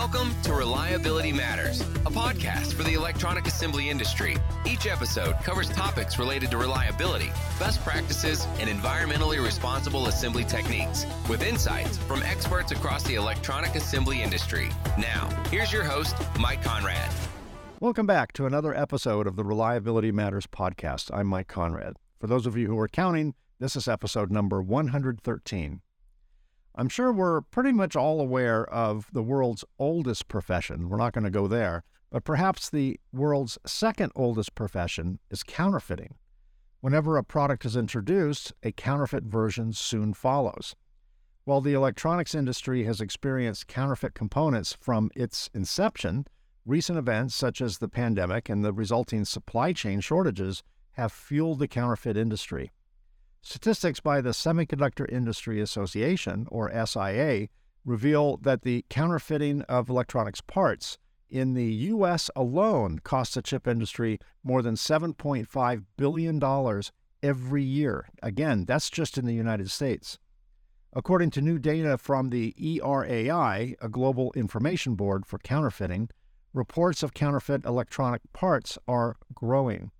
Welcome to Reliability Matters, a podcast for the electronic assembly industry. Each episode covers topics related to reliability, best practices, and environmentally responsible assembly techniques with insights from experts across the electronic assembly industry. Now, here's your host, Mike Conrad. Welcome back to another episode of the Reliability Matters podcast. I'm Mike Conrad. For those of you who are counting, this is episode number 113. I'm sure we're pretty much all aware of the world's oldest profession. We're not going to go there, but perhaps the world's second oldest profession is counterfeiting. Whenever a product is introduced, a counterfeit version soon follows. While the electronics industry has experienced counterfeit components from its inception, recent events such as the pandemic and the resulting supply chain shortages have fueled the counterfeit industry. Statistics by the Semiconductor Industry Association, or SIA, reveal that the counterfeiting of electronics parts in the U.S. alone costs the chip industry more than $7.5 billion every year. Again, that's just in the United States. According to new data from the ERAI, a global information board for counterfeiting, reports of counterfeit electronic parts are growing.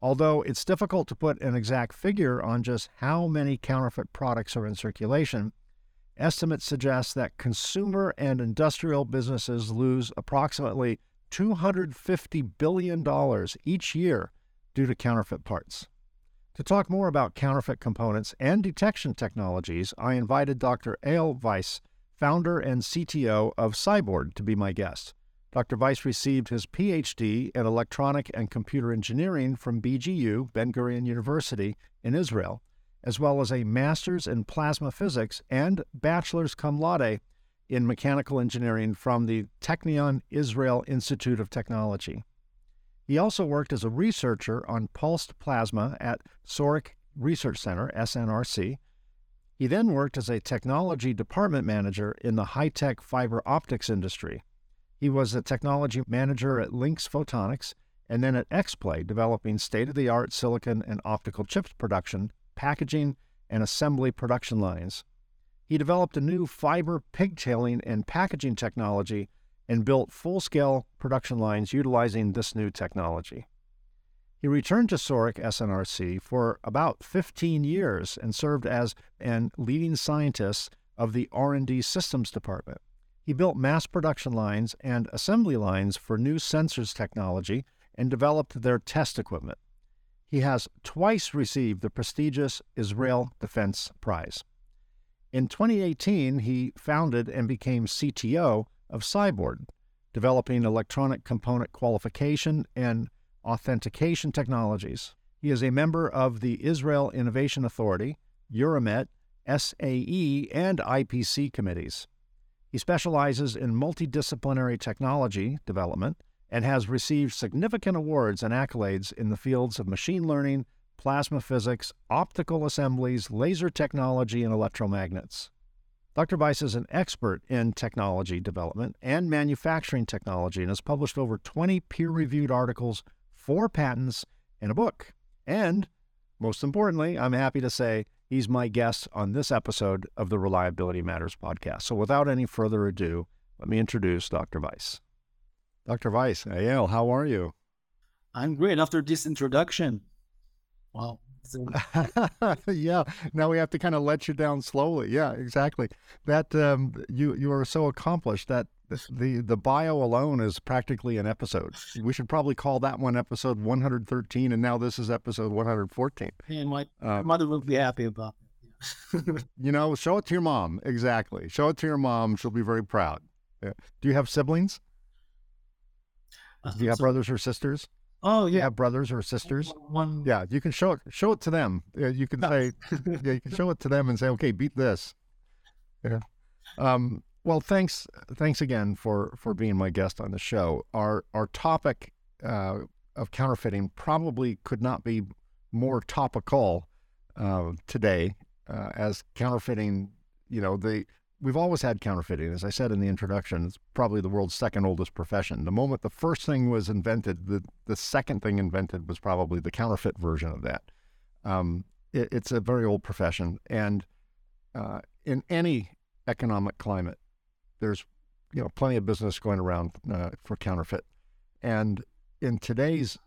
Although it's difficult to put an exact figure on just how many counterfeit products are in circulation, estimates suggest that consumer and industrial businesses lose approximately $250 billion each year due to counterfeit parts. To talk more about counterfeit components and detection technologies, I invited Dr. Eyal Weiss, founder and CTO of Cybord, to be my guest. Dr. Weiss received his PhD in electronic and computer engineering from BGU, Ben Gurion University, in Israel, as well as a master's in plasma physics and bachelor's cum laude in mechanical engineering from the Technion Israel Institute of Technology. He also worked as a researcher on pulsed plasma at Soreq Research Center, SNRC. He then worked as a technology department manager in the high tech fiber optics industry. He was a technology manager at Lynx Photonics and then at XPlay, developing state of the art silicon and optical chips production, packaging, and assembly production lines. He developed a new fiber pigtailing and packaging technology and built full scale production lines utilizing this new technology. He returned to Soreq SNRC for about 15 years and served as an leading scientist of the R&D systems department. He built mass production lines and assembly lines for new sensors technology and developed their test equipment. He has twice received the prestigious Israel Defense Prize. In 2018, he founded and became CTO of Cybord, developing electronic component qualification and authentication technologies. He is a member of the Israel Innovation Authority, Euramet, SAE, and IPC committees. He specializes in multidisciplinary technology development and has received significant awards and accolades in the fields of machine learning, plasma physics, optical assemblies, laser technology, and electromagnets. Dr. Weiss is an expert in technology development and manufacturing technology and has published over 20 peer reviewed articles, four patents, and a book. And most importantly, I'm happy to say He's my guest on this episode of the Reliability Matters podcast. So without any further ado, let me introduce Dr. Weiss. Dr. Weiss, Eyal, how are you? I'm great after this introduction. Wow. yeah. Now we have to kind of let you down slowly. Yeah, exactly. That um, you you are so accomplished that the the bio alone is practically an episode. We should probably call that one episode 113, and now this is episode 114. And my uh, mother will be happy about it. you know, show it to your mom. Exactly. Show it to your mom. She'll be very proud. Yeah. Do you have siblings? Uh, Do you have so, brothers or sisters? Oh yeah, brothers or sisters. One, yeah, you can show it show it to them. You can say, yeah, you can show it to them and say, okay, beat this. Yeah. Um, well, thanks thanks again for for being my guest on the show. Our our topic uh, of counterfeiting probably could not be more topical uh, today, uh, as counterfeiting. You know, the we've always had counterfeiting. As I said in the introduction, it's probably the world's second oldest profession. The moment the first thing was invented, the, the second thing invented was probably the counterfeit version of that. Um, it, it's a very old profession. And uh, in any economic climate, there's you know plenty of business going around uh, for counterfeit, and in today's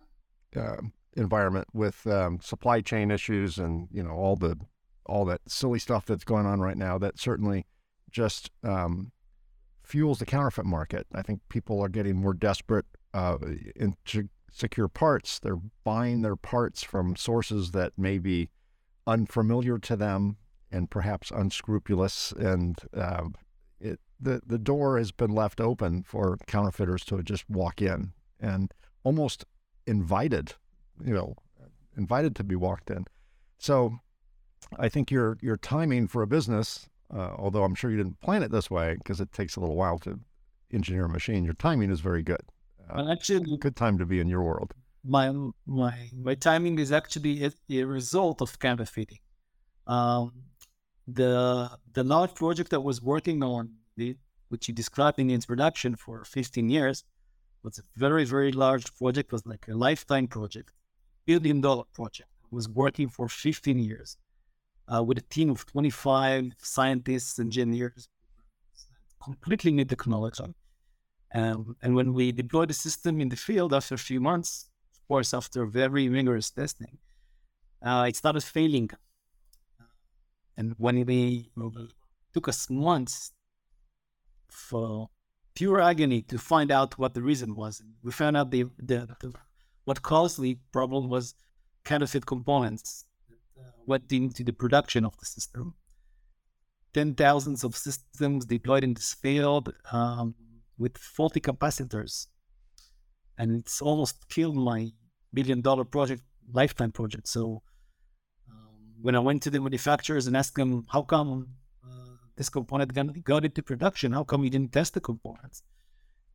uh, environment with um, supply chain issues and you know all the all that silly stuff that's going on right now, that certainly just um, fuels the counterfeit market. I think people are getting more desperate uh, in to secure parts. They're buying their parts from sources that may be unfamiliar to them and perhaps unscrupulous, and uh, it the the door has been left open for counterfeiters to just walk in and almost invited, you know, invited to be walked in. So I think your your timing for a business, uh, although I'm sure you didn't plan it this way because it takes a little while to engineer a machine, your timing is very good. Uh, actually, good time to be in your world. My my my timing is actually a, a result of counterfeiting. Um, the the large project I was working on, the, which you described in the introduction for 15 years, was a very very large project. Was like a lifetime project, billion dollar project. I was working for 15 years uh, with a team of 25 scientists, engineers, completely new technology. Um, and when we deployed the system in the field after a few months, of course, after very rigorous testing, uh, it started failing. And when we took us months for pure agony to find out what the reason was, we found out the, the, the what caused the problem was counterfeit components went into the production of the system. Ten thousands of systems deployed in this field um, with faulty capacitors. And it's almost killed my billion dollar project, lifetime project. So um, when I went to the manufacturers and asked them, how come uh, this component got, got into production? How come you didn't test the components?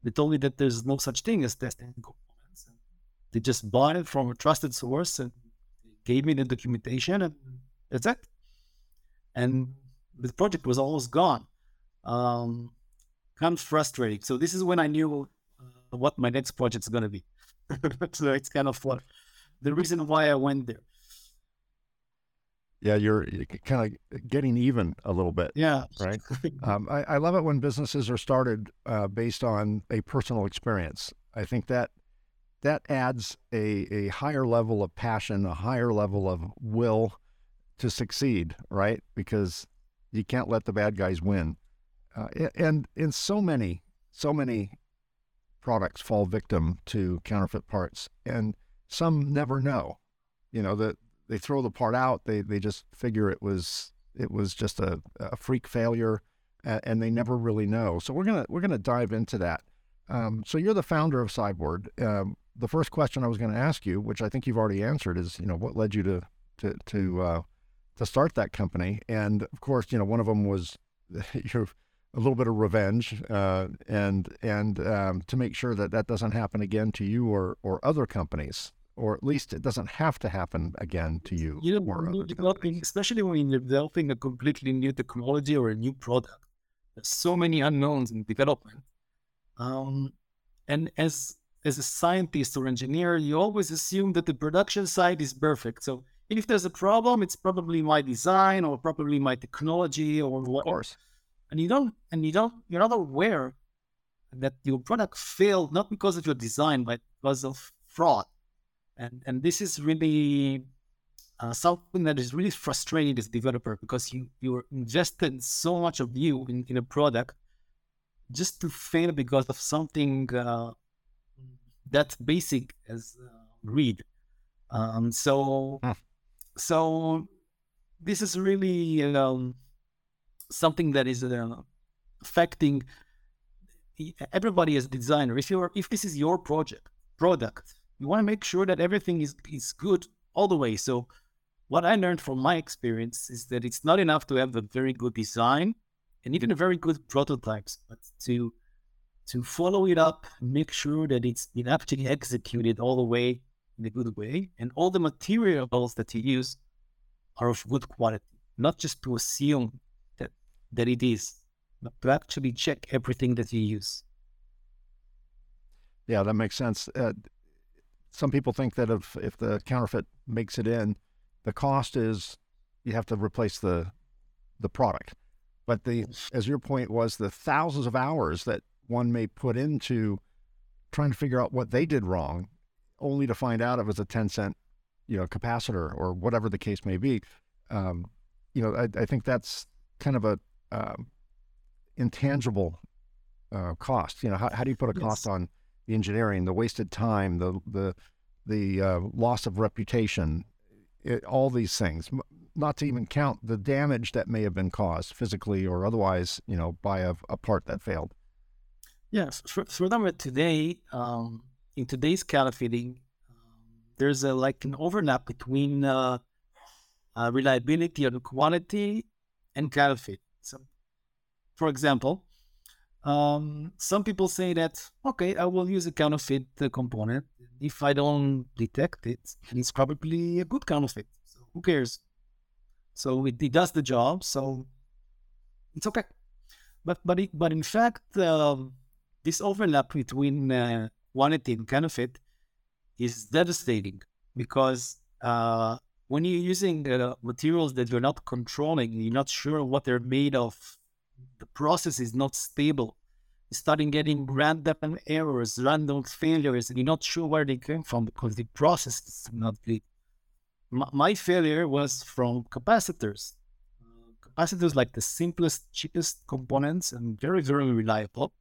They told me that there's no such thing as testing components. They just bought it from a trusted source and gave me the documentation, and that's it. And the project was almost gone. Um, kind of frustrating. So this is when I knew uh, what my next project is going to be. so it's kind of what the reason why I went there. Yeah, you're kind of getting even a little bit. Yeah. Right. um, I, I, love it when businesses are started uh, based on a personal experience. I think that that adds a, a higher level of passion, a higher level of will to succeed, right? Because you can't let the bad guys win. Uh, and in so many, so many products fall victim to counterfeit parts, and some never know. You know that they throw the part out. They they just figure it was it was just a, a freak failure, and they never really know. So we're gonna we're gonna dive into that. Um, so you're the founder of Cybord. Um, the first question I was going to ask you, which I think you've already answered, is you know what led you to to to uh, to start that company, and of course, you know one of them was your a little bit of revenge, uh, and and um, to make sure that that doesn't happen again to you or or other companies, or at least it doesn't have to happen again to you. You know, developing, especially when you're developing a completely new technology or a new product, there's so many unknowns in development. Um, and as as a scientist or engineer, you always assume that the production side is perfect. So if there's a problem, it's probably my design or probably my technology or what. Of course. And you don't, and you don't, you're not aware that your product failed not because of your design, but because of fraud. And and this is really uh, something that is really frustrating as a developer because you you're invested so much of you in, in a product just to fail because of something uh, that basic as uh, read. Um, so, huh. so this is really um, something that is uh, affecting everybody as a designer. If you're, if this is your project product, you want to make sure that everything is is good all the way. So, what I learned from my experience is that it's not enough to have a very good design and even a very good prototypes, but to to follow it up, make sure that it's been actually executed all the way in a good way, and all the materials that you use are of good quality. Not just to assume that that it is, but to actually check everything that you use. Yeah, that makes sense. Uh, some people think that if if the counterfeit makes it in, the cost is you have to replace the the product. But the as your point was the thousands of hours that one may put into trying to figure out what they did wrong, only to find out it was a 10 cent, you know, capacitor or whatever the case may be. Um, you know, I, I, think that's kind of a um, intangible uh, cost. You know, how, how do you put a cost on the engineering, the wasted time, the the the uh, loss of reputation, it, all these things. Not to even count the damage that may have been caused physically or otherwise, you know, by a, a part that failed. Yes, for, furthermore, today um, in today's counterfeiting, um, there's a like an overlap between uh, uh, reliability and quality and counterfeit. So, for example, um, some people say that, okay, I will use a counterfeit component. If I don't detect it, it's probably a good counterfeit. So who cares? So it, it does the job, so it's okay. But but it, but in fact, um, this overlap between uh, quantity and counterfeit is devastating because uh, when you're using uh, materials that you're not controlling, you're not sure what they're made of, the process is not stable. You're starting getting random errors, random failures, and you're not sure where they came from because the process is not good. My, my failure was from capacitors. Uh, capacitors like the simplest, cheapest components and very, very reliable.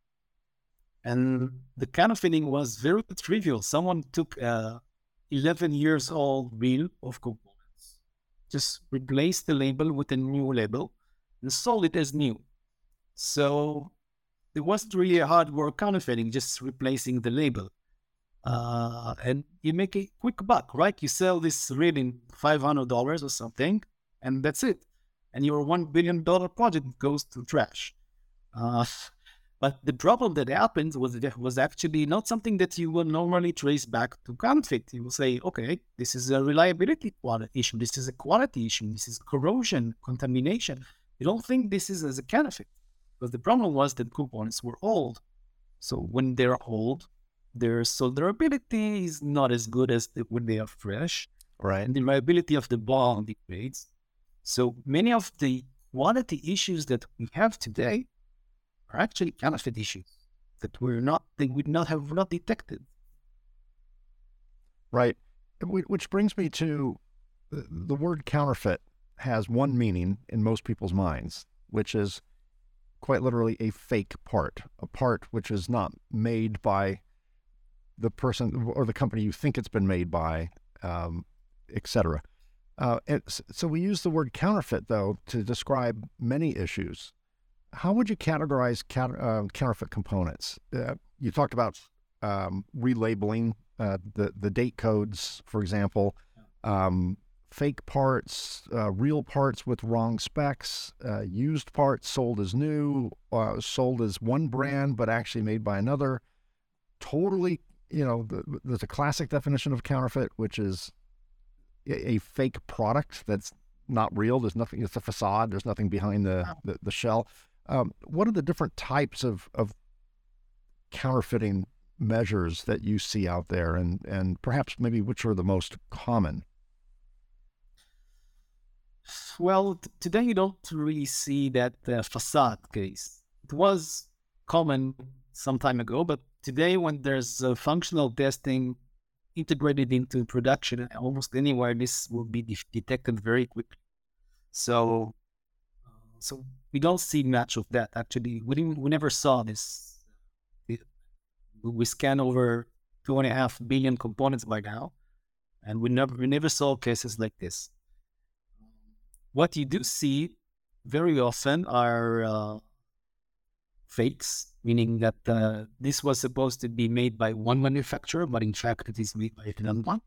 And the counterfeiting was very trivial. Someone took a 11 years old reel of components, just replaced the label with a new label, and sold it as new. So it wasn't really a hard work counterfeiting, just replacing the label. Uh, and you make a quick buck, right? You sell this reel in $500 or something, and that's it. And your $1 billion project goes to trash. Uh, but the problem that happens was was actually not something that you will normally trace back to counterfeit. You will say, okay, this is a reliability issue, this is a quality issue, this is corrosion, contamination. You don't think this is as a counterfeit. But the problem was that components were old. So when they're old, their solderability is not as good as when they are fresh. Right. And the reliability of the bond degrades. So many of the quality issues that we have today are actually counterfeit issues that we're not they would not have not detected. Right. Which brings me to the word counterfeit has one meaning in most people's minds, which is quite literally a fake part, a part which is not made by the person or the company you think it's been made by, um, etc. Uh, so we use the word counterfeit, though, to describe many issues. How would you categorize uh, counterfeit components? Uh, you talked about um, relabeling uh, the the date codes, for example. Um, fake parts, uh, real parts with wrong specs, uh, used parts sold as new, uh, sold as one brand but actually made by another. Totally, you know, the, there's a classic definition of counterfeit, which is a, a, fake product that's not real. There's nothing. It's a facade. There's nothing behind the the, the shell. Um, what are the different types of of counterfeiting measures that you see out there, and and perhaps maybe which are the most common? Well, t- today you don't really see that uh, facade case. It was common some time ago, but today when there's uh, functional testing integrated into production, almost anywhere this will be de- detected very quickly. So, so we don't see much of that. Actually, we didn't, we never saw this. We scan over two and a half billion components by now, and we never we never saw cases like this what you do see very often are uh, fakes, meaning that uh, this was supposed to be made by one manufacturer, but in fact it is made by another one.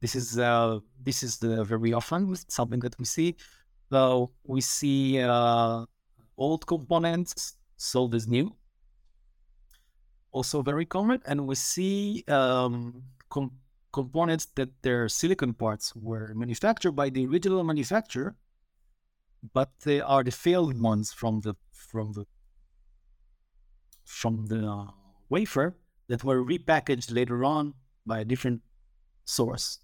This is uh, this is the very often something that we see. So we see uh, old components sold as new, also very common, and we see um, com- components that their silicon parts were manufactured by the original manufacturer, but they are the failed ones from the from the from the uh, wafer that were repackaged later on by a different source.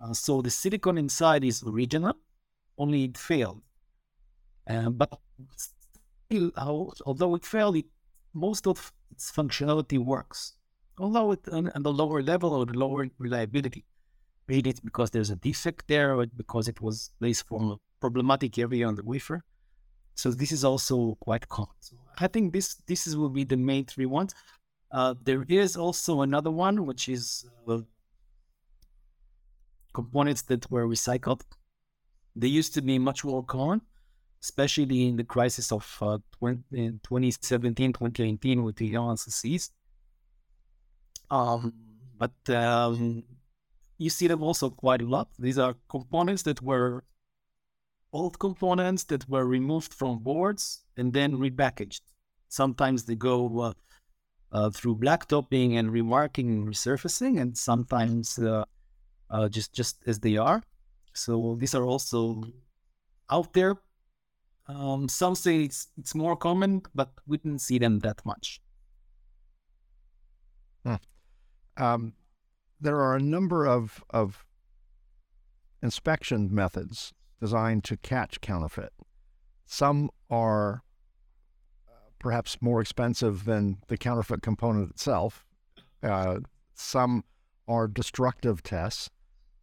Uh, so the silicon inside is original, only it failed. Uh, but still, although it failed, it most of its functionality works, although it, on, on the lower level or the lower reliability. Maybe it's because there's a defect there or because it was placed from a problematic area on the wafer. So this is also quite common. So I think this this is, will be the main three ones. Uh, there is also another one, which is uh, components that were recycled. They used to be much more common, especially in the crisis of uh, 20, 2017, 2018 with the MLCCs. Um, but um, you see them also quite a lot. These are components that were old components that were removed from boards and then repackaged. Sometimes they go uh, uh, through blacktopping and remarking and resurfacing, and sometimes uh, uh, just just as they are. So these are also out there. Um, some say it's it's more common, but we didn't see them that much. Hmm. Um, there are a number of of inspection methods designed to catch counterfeit. Some are uh, perhaps more expensive than the counterfeit component itself. Uh, some are destructive tests.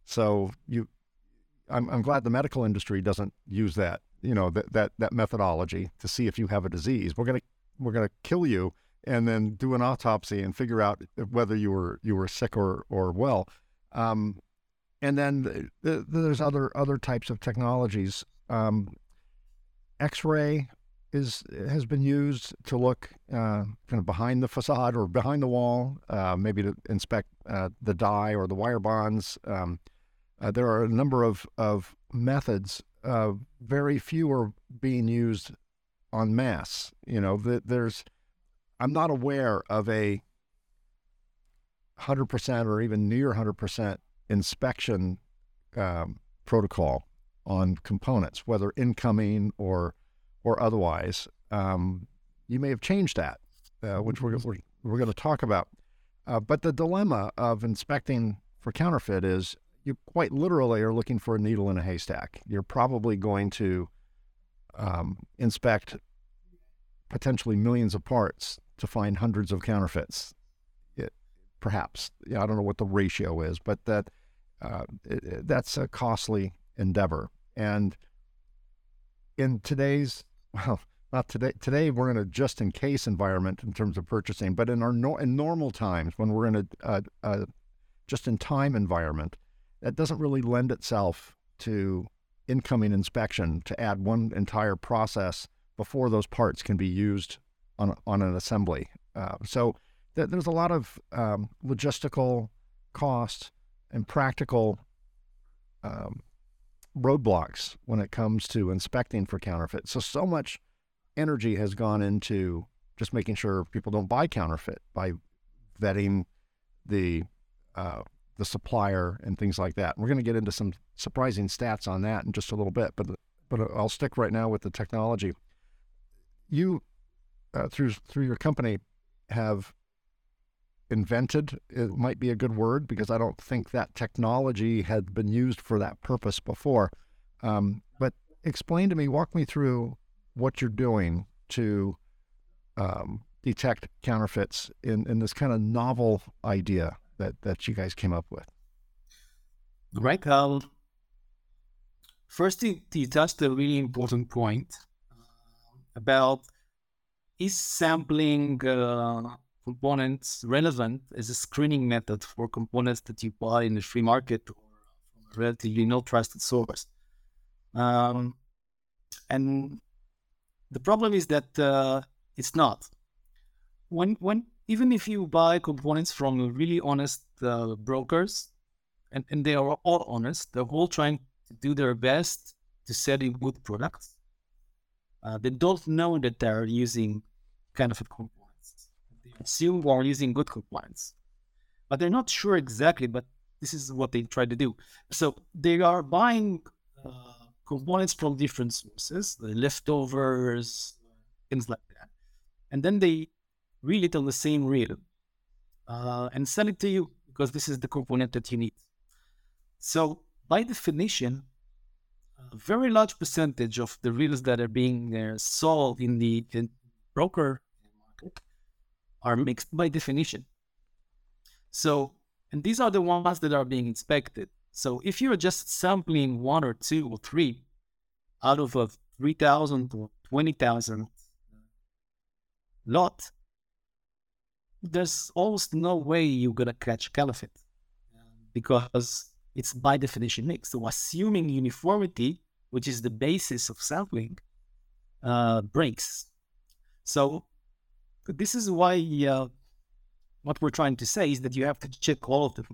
So you, I'm, I'm glad the medical industry doesn't use that, you know, that, that, that methodology to see if you have a disease. We're going to, we're going to kill you and then do an autopsy and figure out whether you were, you were sick or, or well. Um, and then there's other other types of technologies. Um, X-ray is has been used to look uh, kind of behind the facade or behind the wall, uh, maybe to inspect uh, the die or the wire bonds. Um, uh, there are a number of of methods. Uh, very few are being used en masse. You know, the, there's I'm not aware of a hundred percent or even near hundred percent inspection um, protocol on components, whether incoming or or otherwise. Um, you may have changed that, uh, which we're, we're, we're going to talk about. Uh, but the dilemma of inspecting for counterfeit is you quite literally are looking for a needle in a haystack. You're probably going to um, inspect potentially millions of parts to find hundreds of counterfeits. It, perhaps, yeah, I don't know what the ratio is, but that uh, it, that's a costly endeavor. And in today's, well, not today. Today we're in a just-in-case environment in terms of purchasing, but in our no, in normal times when we're in a, a, a just-in-time environment, that doesn't really lend itself to incoming inspection to add one entire process before those parts can be used on on an assembly. Uh, so th- there's a lot of um, logistical cost and practical um, roadblocks when it comes to inspecting for counterfeit. So, so much energy has gone into just making sure people don't buy counterfeit by vetting the uh, the supplier and things like that. we're going to get into some surprising stats on that in just a little bit, but but I'll stick right now with the technology. You uh, through through your company have invented it might be a good word because I don't think that technology had been used for that purpose before. Um, but explain to me, walk me through what you're doing to um, detect counterfeits in, in this kind of novel idea that, that you guys came up with. Right. Um, first, you touched a really important point uh, about is sampling uh, components relevant as a screening method for components that you buy in the free market or from a relatively no trusted source. Um, and the problem is that uh, it's not. When when even if you buy components from really honest uh, brokers, and, and they are all honest, they're all trying to do their best to sell you good products. Uh, they don't know that they're using kind of a component assume we're using good components, But they're not sure exactly, but this is what they try to do. So they are buying uh, components from different sources, the leftovers, things like that. And then they reel it on the same reel uh, and sell it to you because this is the component that you need. So by definition, a very large percentage of the reels that are being uh, sold in the broker market are mixed by definition. So, and these are the ones that are being inspected. So if you're just sampling one or two or three out of a 3,000 or 20,000 lot, there's almost no way you're going to catch counterfeit because it's by definition mixed. So assuming uniformity, which is the basis of sampling, uh, breaks. So this is why uh, what we're trying to say is that you have to check all of them.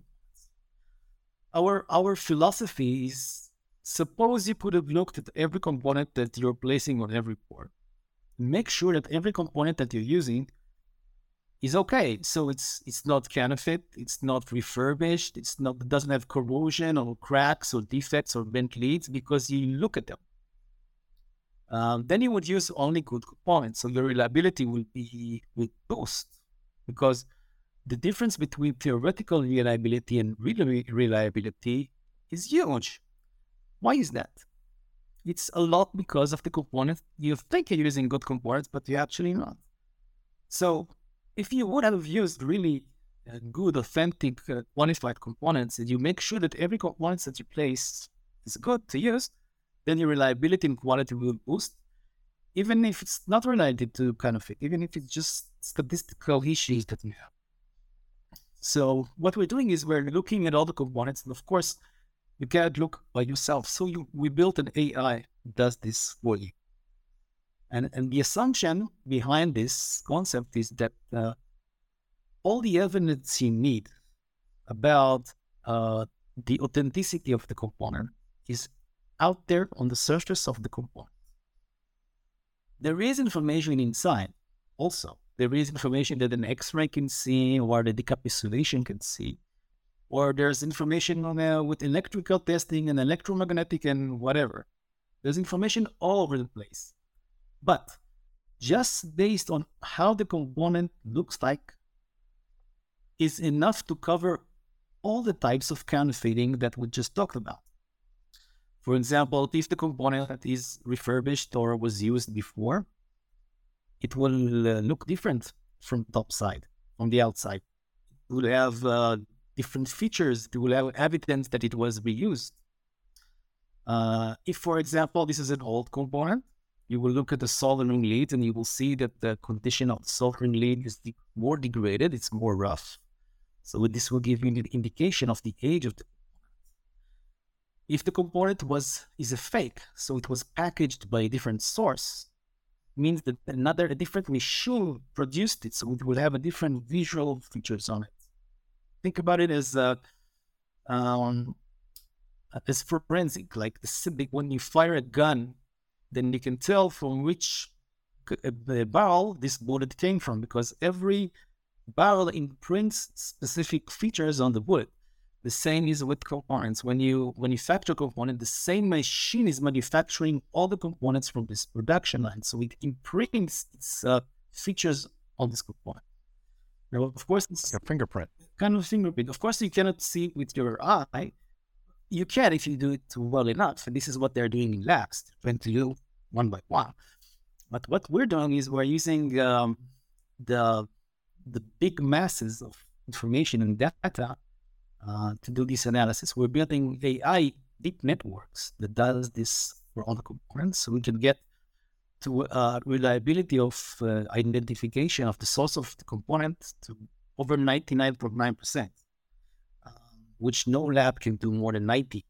Our our philosophy is suppose you could have looked at every component that you're placing on every port. Make sure that every component that you're using is okay. So it's it's not counterfeit, it's not refurbished, it's not it doesn't have corrosion or cracks or defects or bent leads because you look at them. Um, then you would use only good components, so your reliability will be will boost because the difference between theoretical reliability and real reliability is huge. Why is that? It's a lot because of the components. You think you're using good components, but you're actually not. So if you would have used really uh, good, authentic, uh, qualified components, and you make sure that every component that you place is good to use, then your reliability and quality will boost, even if it's not related to counterfeit, even if it's just statistical issues that you have. So what we're doing is we're looking at all the components, and of course, you can't look by yourself. So you, we built an AI that does this for you. And, and the assumption behind this concept is that uh, all the evidence you need about uh, the authenticity of the component is out there on the surface of the component. There is information inside also. There is information that an X-ray can see or the decapsulation can see. Or there's information on, uh, with electrical testing and electromagnetic and whatever. There's information all over the place. But just based on how the component looks like is enough to cover all the types of counterfeiting that we just talked about. For example, if the component is refurbished or was used before, it will uh, look different from top side, on the outside. It will have uh, different features. It will have evidence that it was reused. Uh, if, for example, this is an old component, you will look at the soldering lead and you will see that the condition of the soldering lead is de- more degraded, it's more rough. So this will give you an indication of the age of the. If the component was is a fake, so it was packaged by a different source, means that another a different machine produced it, so it will have a different visual features on it. Think about it as uh, um, as forensic, like the, when you fire a gun then you can tell from which uh, barrel this bullet came from because every barrel imprints specific features on the bullet. The same is with components. When you manufacture a component, the same machine is manufacturing all the components from this production line. So it imprints its uh, features on this component. Now, of course, it's like a fingerprint. Kind of fingerprint. Of course, you cannot see with your eye, you can if you do it well enough. And this is what they're doing in labs, to do one by one. But what we're doing is we're using um, the the big masses of information and data uh, to do this analysis. We're building AI deep networks that does this for all the components, so we can get to uh, reliability of uh, identification of the source of the component to over 99.9% which no lab can do more than 90.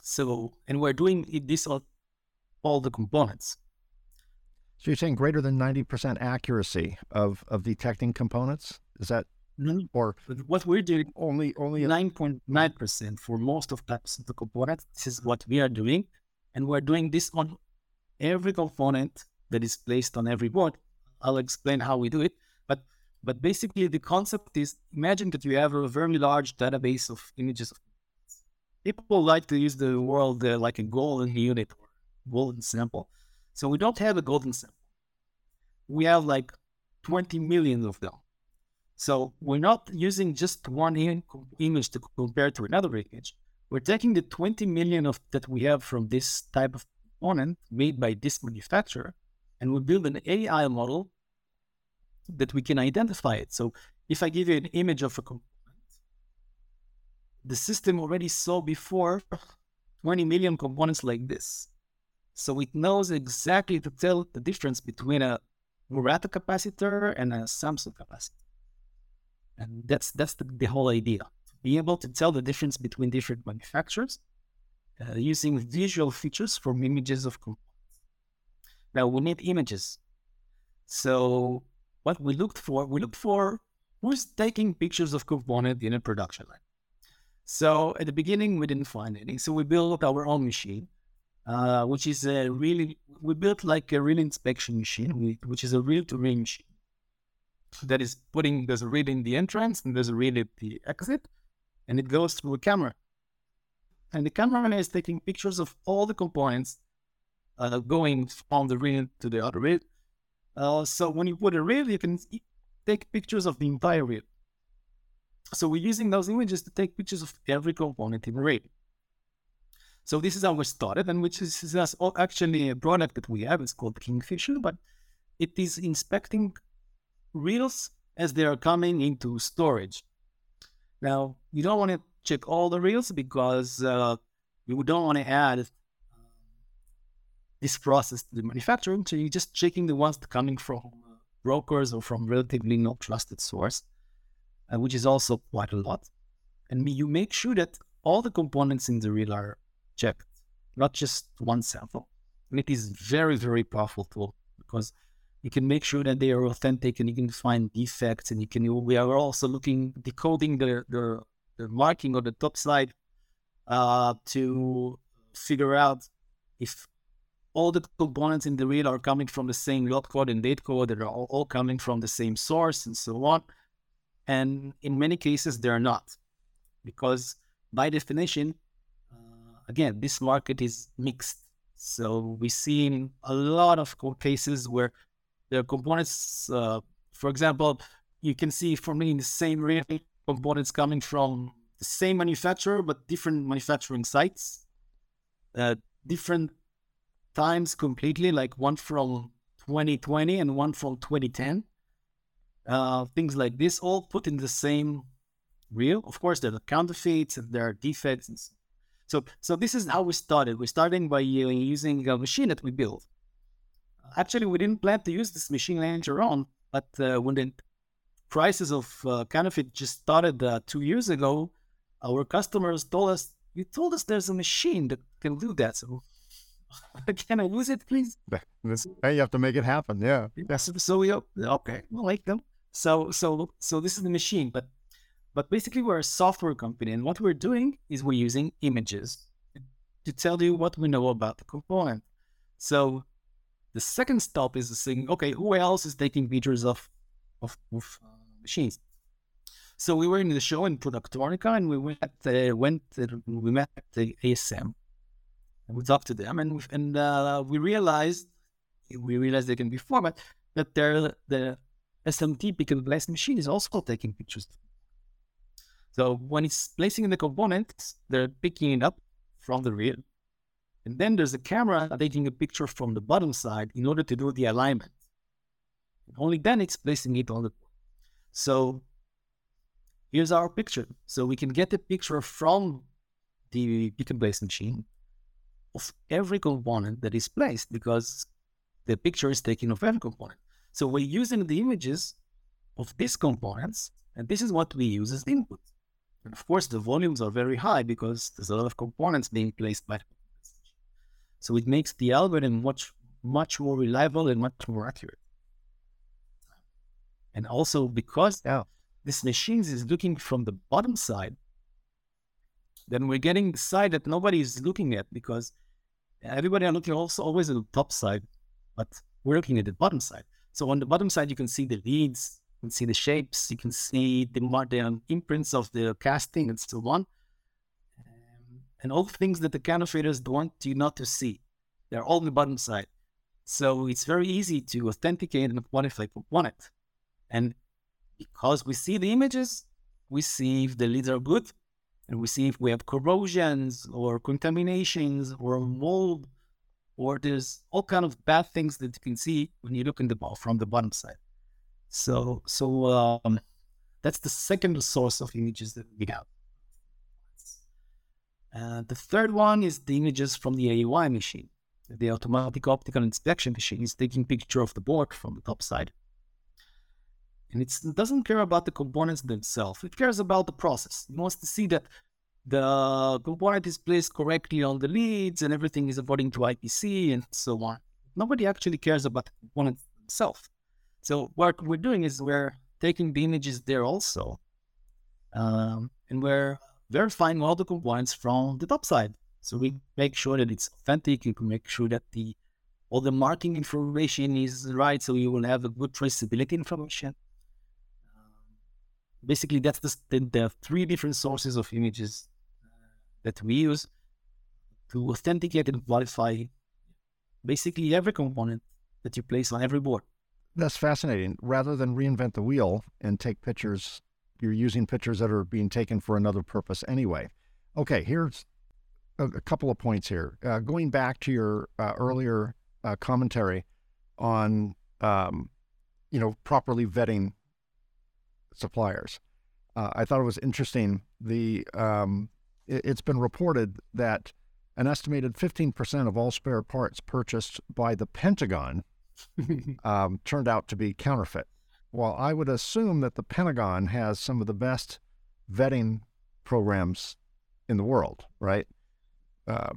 So, and we're doing this on all the components. So you're saying greater than 90% accuracy of, of detecting components? Is that, mm-hmm. or what we're doing only, only 9.9% for most of types of the components. This is what we are doing. And we're doing this on every component that is placed on every board. I'll explain how we do it. But basically, the concept is imagine that you have a very large database of images. People like to use the word uh, like a golden unit or golden sample. So we don't have a golden sample. We have like 20 million of them. So we're not using just one image to compare to another image. We're taking the 20 million of that we have from this type of component made by this manufacturer, and we build an AI model that we can identify it. So if I give you an image of a component, the system already saw before 20 million components like this. So it knows exactly to tell the difference between a Murata capacitor and a Samsung capacitor. And that's that's the, the whole idea. To Be able to tell the difference between different manufacturers uh, using visual features from images of components. Now we need images. So what we looked for, we looked for who's taking pictures of component in a production line. So at the beginning, we didn't find any. So we built our own machine, uh, which is a really, we built like a real inspection machine, which is a reel to reel machine that is putting, there's a reel in the entrance and there's a reel at the exit, and it goes through a camera. And the camera is taking pictures of all the components uh, going from the reel to the other reel. Uh, so when you put a reel, you can take pictures of the entire reel. So we're using those images to take pictures of every component in the array. So this is how we started, and which is, is actually a product that we have. It's called Kingfisher, but it is inspecting reels as they are coming into storage. Now, you don't want to check all the reels because uh, you don't want to add this process to the manufacturer. So you're just checking the ones coming from uh, brokers or from relatively not trusted source uh, which is also quite a lot. And you make sure that all the components in the reel are checked, not just one sample. And it is very, very powerful tool because you can make sure that they are authentic and you can find defects and you can we are also looking decoding the the, the marking on the top side uh, to figure out if all the components in the reel are coming from the same lot code and date code that are all, all coming from the same source and so on. And in many cases, they're not, because by definition, uh, again, this market is mixed. So we see a lot of cases where the components, uh, for example, you can see from me the same reel components coming from the same manufacturer but different manufacturing sites, uh, different times completely, like one from 2020 and one from 2010 uh, things like this, all put in the same reel. Of course, there are counterfeits and there are defects. So, so this is how we started. We're starting by uh, using a machine that we built. Actually, we didn't plan to use this machine later on, but uh, when the prices of uh, counterfeit just started uh, two years ago, our customers told us, "You told us there's a machine that can do that, so can I use it, please?" Hey, you have to make it happen. Yeah. Yes. So we okay, we'll make them. So so so this is the machine, but but basically we're a software company, and what we're doing is we're using images to tell you what we know about the component. So the second stop is saying, okay, who else is taking pictures of of, of uh, machines? So we were in the show in Productronica, and we went uh, went uh, we met the ASM, and we talked to them, and we, and uh, we realized we realized they can be format that they're the SMT pick and place machine is also taking pictures. So when it's placing in the components, they're picking it up from the rear. And then there's a camera taking a picture from the bottom side in order to do the alignment. And only then it's placing it on the So here's our picture. So we can get the picture from the pick and place machine of every component that is placed because the picture is taken of every component. So we're using the images of these components, and this is what we use as input. And of course, the volumes are very high because there's a lot of components being placed by the So it makes the algorithm much, much more reliable and much more accurate. And also because yeah. this machine is looking from the bottom side, then we're getting the side that nobody is looking at because everybody are looking also always at the top side, but we're looking at the bottom side. So on the bottom side, you can see the leads, you can see the shapes, you can see the, modern imprints of the casting and so on. Um, and all things that the counterfeiters want you not to see. They're all on the bottom side. So it's very easy to authenticate and quantify component. And because we see the images, we see if the leads are good, and we see if we have corrosions or contaminations or mold or there's all kind of bad things that you can see when you look in the ball from the bottom side. So, so um, that's the second source of images that we have. Uh, the third one is the images from the AOI machine. The automatic optical inspection machine is taking picture of the board from the top side. And it doesn't care about the components themselves. It cares about the process. It wants to see that the component is placed correctly on the leads and everything is according to IPC and so on. Nobody actually cares about the component themselves. So what we're doing is we're taking the images there also, um, and we're verifying all the components from the top side. So we make sure that it's authentic. You can make sure that the all the marking information is right, so you will have a good traceability information. Basically, that's the, the, the, three different sources of images uh, that we use to authenticate and qualify basically every component that you place on every board. That's fascinating. Rather than reinvent the wheel and take pictures, you're using pictures that are being taken for another purpose anyway. Okay, here's a, a couple of points here. Uh, going back to your uh, earlier uh, commentary on, um, you know, properly vetting suppliers, uh, I thought it was interesting. The um, it, it's been reported that an estimated 15% of all spare parts purchased by the Pentagon um, turned out to be counterfeit. Well, I would assume that the Pentagon has some of the best vetting programs in the world, right? Uh,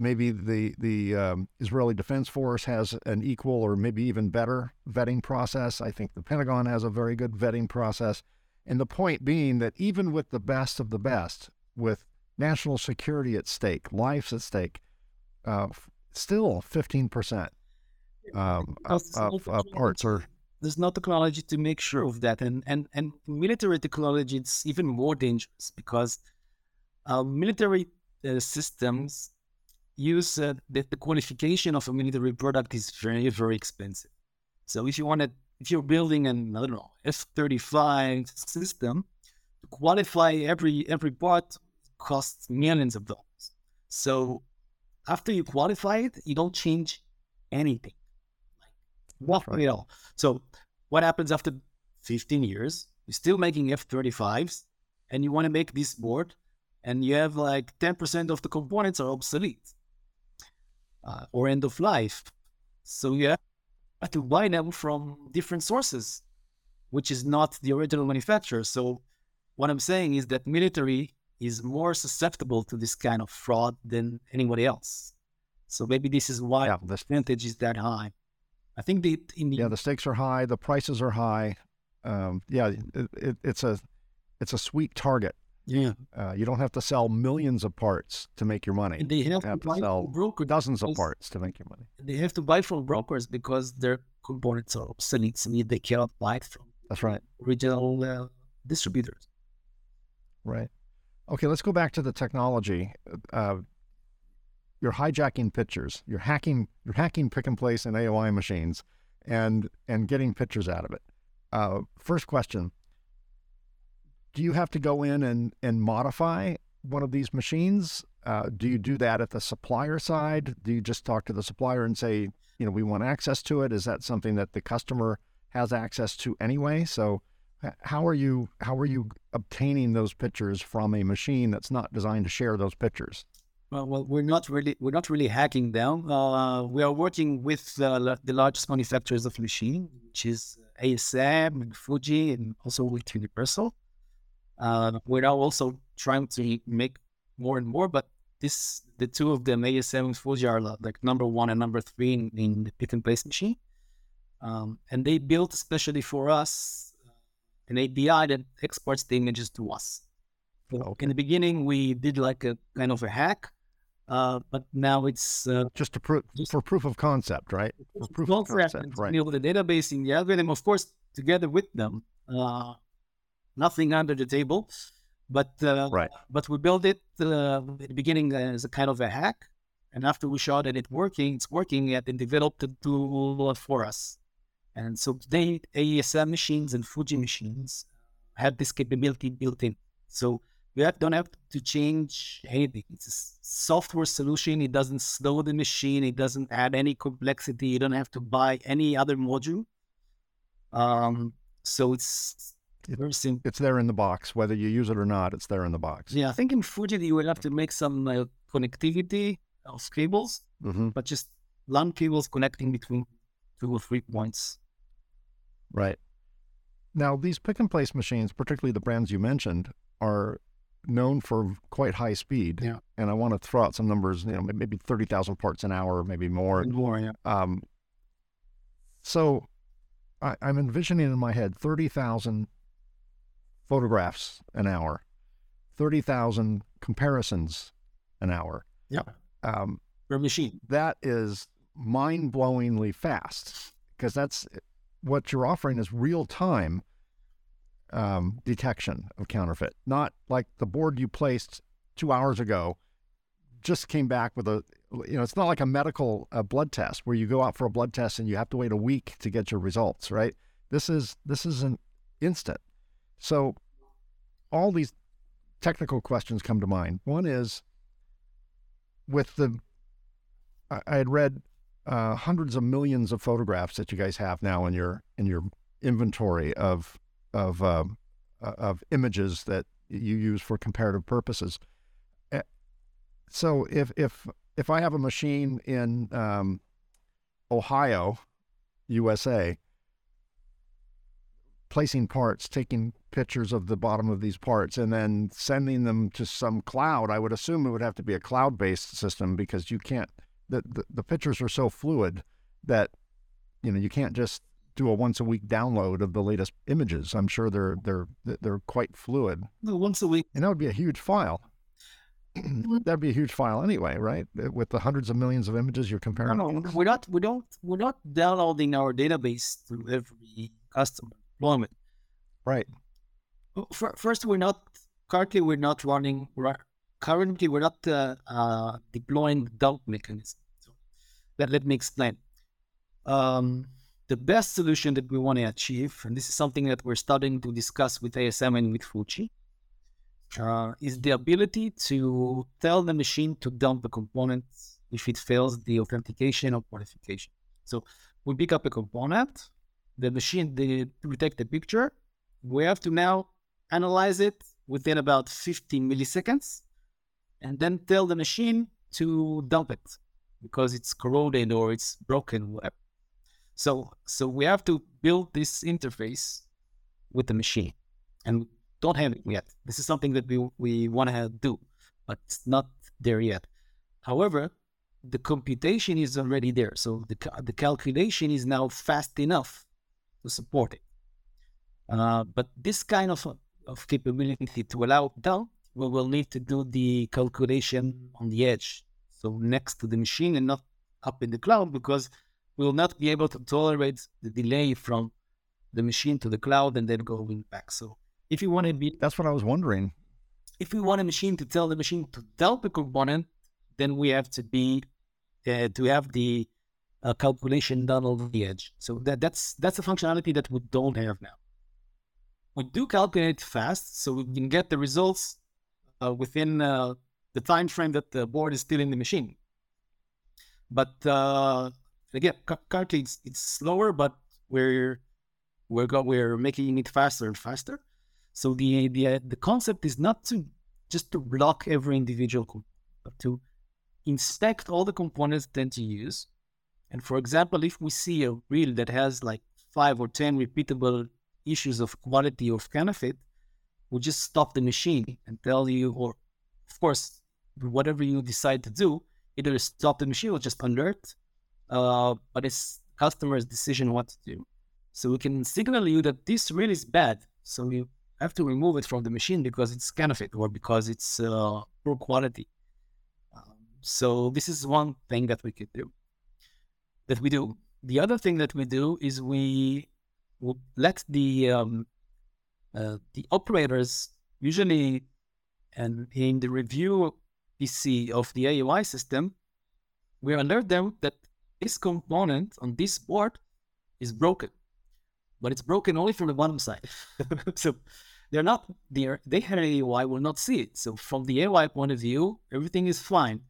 maybe the the um, Israeli Defense Force has an equal or maybe even better vetting process. I think the Pentagon has a very good vetting process. And the point being that even with the best of the best, with national security at stake, lives at stake, uh, still 15% um, of, of, parts are there's no technology to make sure of that and and and military technology it's even more dangerous because uh, military uh, systems use uh, the, the, qualification of a military product is very very expensive so if you want to if you're building an i don't know f-35 system to qualify every every part costs millions of dollars so after you qualify it you don't change anything what right. you know. So what happens after 15 years? You're still making F-35s, and you want to make this board, and you have like 10% of the components are obsolete uh, or end of life. So you have to buy them from different sources, which is not the original manufacturer. So what I'm saying is that military is more susceptible to this kind of fraud than anybody else. So maybe this is why yeah, the percentage is that high. I think the, the yeah the stakes are high, the prices are high. Um, yeah, it, it, it's a it's a sweet target. Yeah, uh, you don't have to sell millions of parts to make your money. And they have, you have to, to sell brokers dozens of parts to make your money. They have to buy from brokers because their components are obsolete. So they cannot buy from that's right original uh, distributors. Right. Okay, let's go back to the technology. Uh, you're hijacking pictures. You're hacking you're hacking pick and place and AOI machines, and and getting pictures out of it. Uh, first question: Do you have to go in and and modify one of these machines? Uh, do you do that at the supplier side? Do you just talk to the supplier and say, you know, we want access to it? Is that something that the customer has access to anyway? So how are you how are you obtaining those pictures from a machine that's not designed to share those pictures? Well, well, we're not really we're not really hacking them. Uh, we are working with uh, the largest manufacturers of machine, which is ASM and Fuji, and also with Universal. Uh, we're now also trying to make more and more, but this the two of them, ASM and Fuji, are like number one and number three in, in the pick and place machine. Um, and they built especially for us an API that exports the images to us. Okay. In the beginning, we did like a kind of a hack uh, but now it's uh, just to prove for proof of concept, right? For proof of concept, right? The database in the algorithm, of course, together with them. Uh, nothing under the table, but uh, right. But we built it uh, at the beginning as a kind of a hack, and after we showed that it's working, it's working, and developed a tool for us. And so today, ASM machines and Fuji machines have this capability built in. So you have, don't have to change anything. It's a software solution. It doesn't slow the machine. It doesn't add any complexity. You don't have to buy any other module. Um, So it's simple. It's there in the box, whether you use it or not. It's there in the box. Yeah, I think in Fuji you will have to make some uh, connectivity of cables, hmm but just LAN cables connecting between two or three points. Right. Now, these pick and place machines, particularly the brands you mentioned, are known for quite high speed. Yeah. And I want to throw out some numbers, you know, maybe 30,000 parts an hour, maybe more. More, yeah. Um, so I, I'm envisioning in my head 30,000 photographs an hour, 30,000 comparisons an hour. Yeah. Um, Per machine. that is mind blowingly fast because that's what you're offering is real time um, detection of counterfeit, not like the board you placed two hours ago just came back with a you know it's not like a medical uh, blood test where you go out for a blood test and you have to wait a week to get your results right this is this is an instant so all these technical questions come to mind one is with the I, had read uh, hundreds of millions of photographs that you guys have now in your in your inventory of of um, uh, of images that you use for comparative purposes. Eh, So if if if I have a machine in um, Ohio, USA, placing parts, taking pictures of the bottom of these parts, and then sending them to some cloud, I would assume it would have to be a cloud-based system because you can't. The, the, the pictures are so fluid that you know you can't just do a once a week download of the latest images. I'm sure they're they're they're quite fluid, No, Once a week. and that would be a huge file. Mm-hmm. That'd be a huge file anyway, right? With the hundreds of millions of images you're No, comparing. no, we're not. We don't. We're not downloading our database to every customer deployment. Right. First, we're not currently we're not running. Currently, we're not uh, uh, deploying dump mechanism. So let, let me explain. Um, the best solution that we want to achieve, and this is something that we're starting to discuss with ASM and with Fuji, uh, is the ability to tell the machine to dump the component if it fails the authentication or qualification. So we pick up a component, the machine they, we take the picture, we have to now analyze it within about 50 milliseconds and then tell the machine to dump it because it's corroded or it's broken so so we have to build this interface with the machine and don't have it yet. This is something that we we want to do but it's not there yet. However the computation is already there. So the, the calculation is now fast enough to support it uh, but this kind of, of capability to allow dump, we will need to do the calculation on the edge. So next to the machine and not up in the cloud because we will not be able to tolerate the delay from the machine to the cloud and then going back. So if you want to be, That's what I was wondering. if we want a machine to tell the machine to dump a component, then we have to be, uh, to have the uh, calculation done on the edge. So that, that's, that's a functionality that we don't have now we do calculate fast, so we can get the results uh, within uh, the time frame that the board is still in the machine. But uh, again, currently it's, it's slower, but we're we're go- we're making it faster and faster. So the the the concept is not to just to block every individual, but to inspect all the components that you use. And for example, if we see a reel that has like five or ten repeatable issues of quality of counterfeit, we just stop the machine and tell you, or of course, whatever you decide to do, either stop the machine or just alert. Uh, but it's customer's decision what to do. So we can signal you that this reel is bad. So you have to remove it from the machine because it's counterfeit or because it's uh, poor quality. Um, so this is one thing that we could do. That we do. The other thing that we do is we let the um, uh, the operators usually and in the review PC of the AOI system, we alert them that this component on this board is broken, but it's broken only from the bottom side. so they're not there. They had an AOI will not see it. So from the AOI point of view, everything is fine.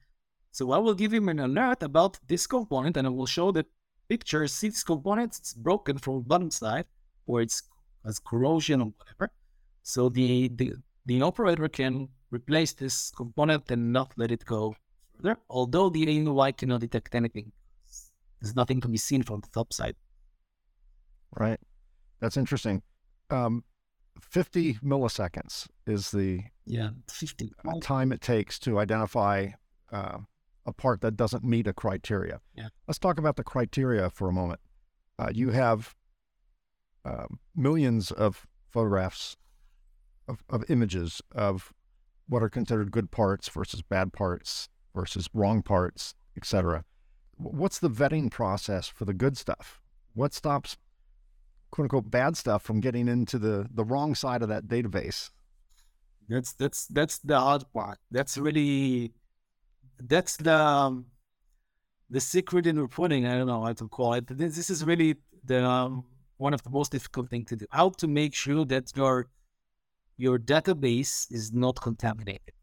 So I will give him an alert about this component, and I will show the picture. See this component? It's broken from the bottom side, or it's has corrosion or whatever. So the, the, the operator can replace this component and not let it go further, although the AOI cannot detect anything. There's nothing to be seen from the top side. Right. That's interesting. Um, 50 milliseconds is the yeah 50 time it takes to identify uh, a part that doesn't meet a criteria. Yeah. Let's talk about the criteria for a moment. Uh, you have uh, millions of photographs of, of images of what are considered good parts versus bad parts versus wrong parts, etc. What's the vetting process for the good stuff? What stops quote unquote bad stuff from getting into the the wrong side of that database? That's that's that's the hard part. That's really that's the um, the secret in reporting. I don't know how to call it. This, this is really the um, one of the most difficult thing to do. How to make sure that your your database is not contaminated.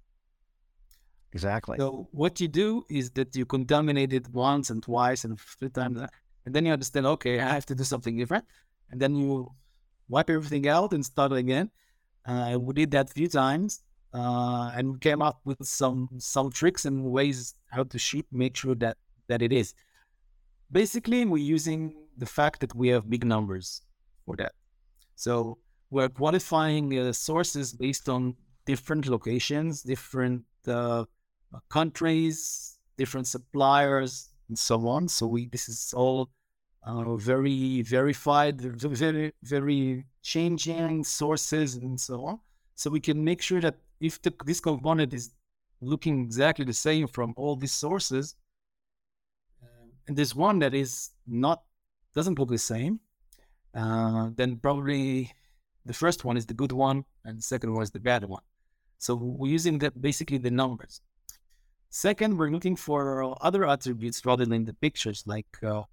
Exactly. So what you do is that you contaminate it once and twice and three times, and then you understand. Okay, I have to do something different, and then you wipe everything out and start again. Uh, we did that a few times, uh, and we came up with some some tricks and ways how to make sure that that it is. Basically, we're using the fact that we have big numbers for that. So we're qualifying uh, sources based on different locations, different uh, countries, different suppliers, and so on. So we this is all uh, very verified, very very changing sources and so on. So we can make sure that if the, this component is looking exactly the same from all these sources, uh, and there's one that is not doesn't look the same, uh, then probably the first one is the good one, and the second one is the bad one. So we're using basically the numbers. Second, we're looking for other attributes rather than the pictures. Like, uh,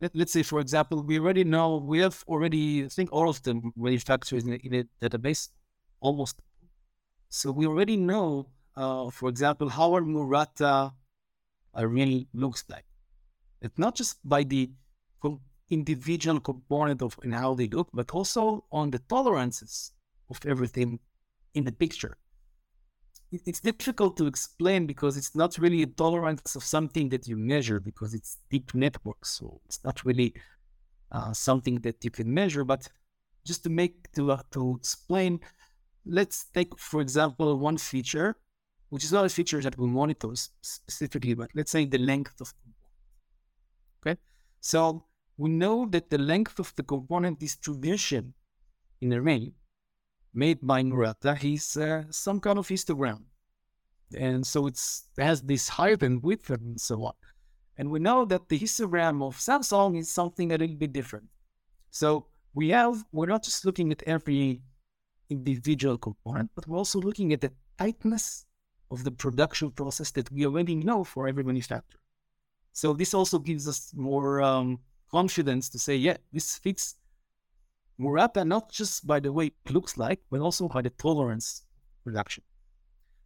let, us say, for example, we already know we have already, I think, all of the manufacturers in, in a database, almost. So we already know, uh, for example, how our Murata uh, really looks like. It's not just by the individual component of and how they look, but also on the tolerances of everything in the picture. It's difficult to explain because it's not really a tolerance of something that you measure because it's deep networks. So it's not really uh, something that you can measure. But just to make to uh, to explain, let's take for example one feature, which is not a feature that we monitor specifically, but let's say the length of. Okay, so we know that the length of the component distribution in array made by Murata is uh, some kind of histogram. And so it's, it has this height and width and so on. And we know that the histogram of Samsung is something a little bit different. So we have, we're not just looking at every individual component, but we're also looking at the tightness of the production process that we already know for every manufacturer. So this also gives us more um, confidence to say, yeah, this fits Murata not just by the way it looks like, but also by the tolerance production.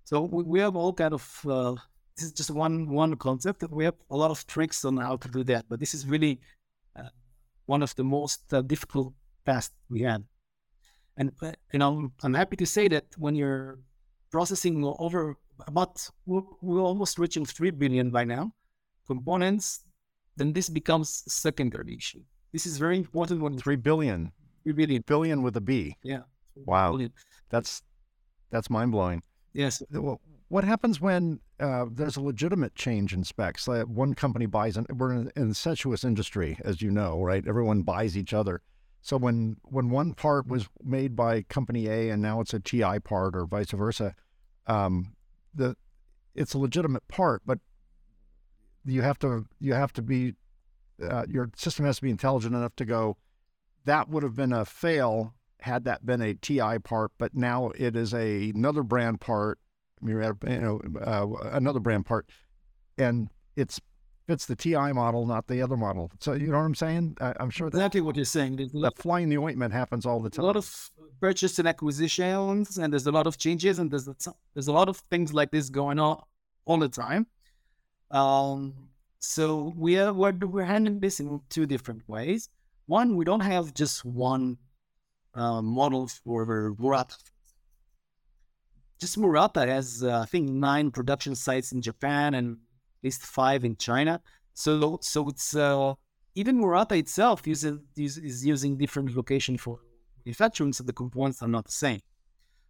So we, we have all kind of uh, this is just one one concept, that we have a lot of tricks on how to do that. But this is really uh, one of the most uh, difficult tasks we had. And you know, I'm happy to say that when you're processing over about we're, we're almost reaching three billion by now components then this becomes a secondary issue. This is very important when three billion. Three billion. Billion with a B. Yeah. Wow. Billion. That's that's mind blowing. Yes. What happens when uh, there's a legitimate change in specs? Like one company buys, an, we're in an incestuous industry, as you know, right? Everyone buys each other. So when when one part was made by company A and now it's a TI part or vice versa, um, the it's a legitimate part, but you have to you have to be uh, your system has to be intelligent enough to go. That would have been a fail had that been a TI part, but now it is a another brand part. You know, uh, another brand part, and it's fits the TI model, not the other model. So you know what I'm saying? I, am sure exactly what you're saying. That flying the ointment happens all the time. A lot of purchase and acquisitions, and there's a lot of changes, and there's a, there's a lot of things like this going on all the time. Um, so we are we're, we're handling this in two different ways. One, we don't have just one uh, model for Murata. Just Murata has, uh, I think, nine production sites in Japan and least five in China. So, so it's uh, even Murata itself uses, is using different location for manufacturing, so the components are not the same.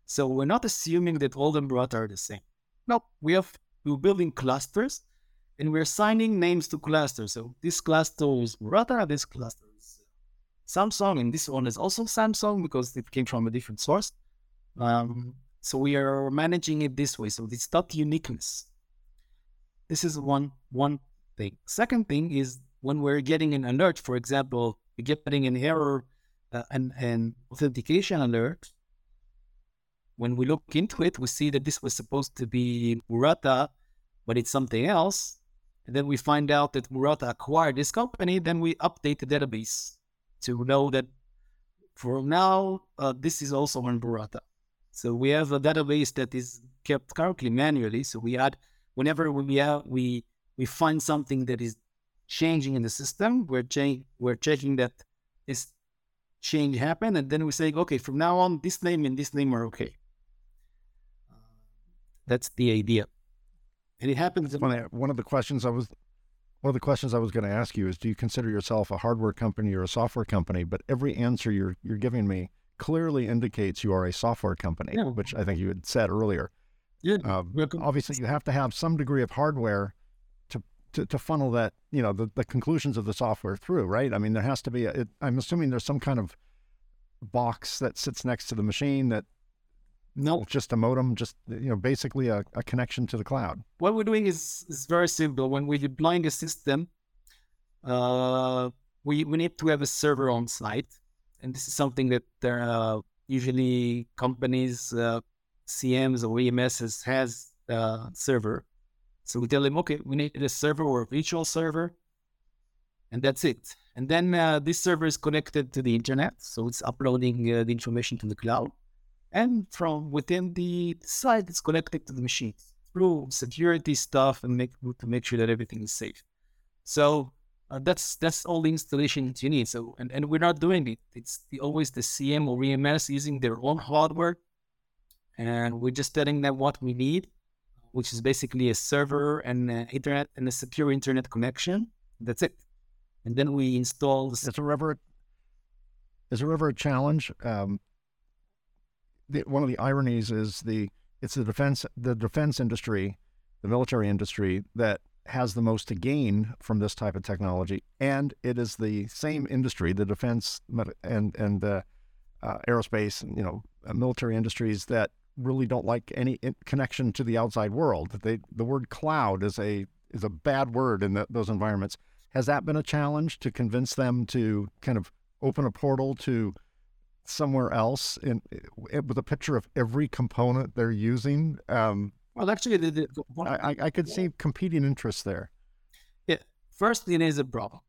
So we're not assuming that all the Murata are the same. No, we have we're building clusters, and we're assigning names to clusters. So this cluster is Murata, this cluster is Samsung, and this one is also Samsung because it came from a different source. Um, so we are managing it this way. So it's not uniqueness. This is one one thing. Second thing is when we're getting an alert, for example, we're getting an error, uh, an, an authentication alert. When we look into it, we see that this was supposed to be Murata, but it's something else. And then we find out that Murata acquired this company. Then we update the database to know that for now, uh, this is also on Murata. So we have a database that is kept currently manually. So we add whenever we have, we we find something that is changing in the system, we're cha- we're checking that this change happened, and then we say, okay, from now on, this name and this name are okay. Uh, that's the idea, and it happens. One, one of the questions I was one of the questions I was going to ask you is, do you consider yourself a hardware company or a software company? But every answer you're you're giving me clearly indicates you are a software company, yeah. which I think you had said earlier. Yeah. Uh, obviously, you have to have some degree of hardware to, to, to funnel that, you know, the, the conclusions of the software through, right? I mean, there has to be, a, it, I'm assuming there's some kind of box that sits next to the machine that no, just a modem, just you know, basically a, a connection to the cloud. What we're doing is is very simple. When we're deploying a system, uh, we we need to have a server on site, and this is something that uh, usually companies, uh, CMs or EMSs has a server. So we tell them, okay, we need a server or a virtual server, and that's it. And then uh, this server is connected to the internet, so it's uploading uh, the information to the cloud. And from within the site, it's connected to the machine through security stuff and make to make sure that everything is safe. So uh, that's that's all the installation you need. So and, and we're not doing it. It's the, always the CM or EMS using their own hardware, and we're just telling them what we need, which is basically a server and internet and a secure internet connection. That's it. And then we install. The... Is there ever is there ever a challenge? Um, the, one of the ironies is the it's the defense the defense industry, the military industry that has the most to gain from this type of technology, and it is the same industry, the defense and and the uh, aerospace, you know, uh, military industries that really don't like any connection to the outside world. They the word cloud is a is a bad word in the, those environments. Has that been a challenge to convince them to kind of open a portal to somewhere else in, with a picture of every component they're using? Um, well, actually, the, the, I, I could see competing interests there. Yeah, first, it is a problem.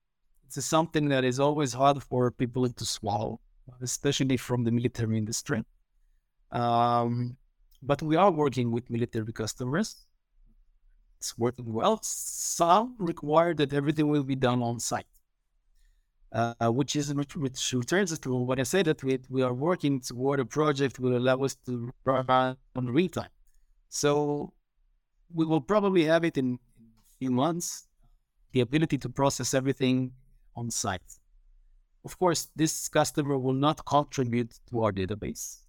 It's something that is always hard for people to swallow, especially from the military industry. Um, but we are working with military customers. It's working well. Some require that everything will be done on site uh, which is which, returns to what I said that we, we are working toward a project will allow us to run on real time. So we will probably have it in a few months, the ability to process everything on site. Of course, this customer will not contribute to our database,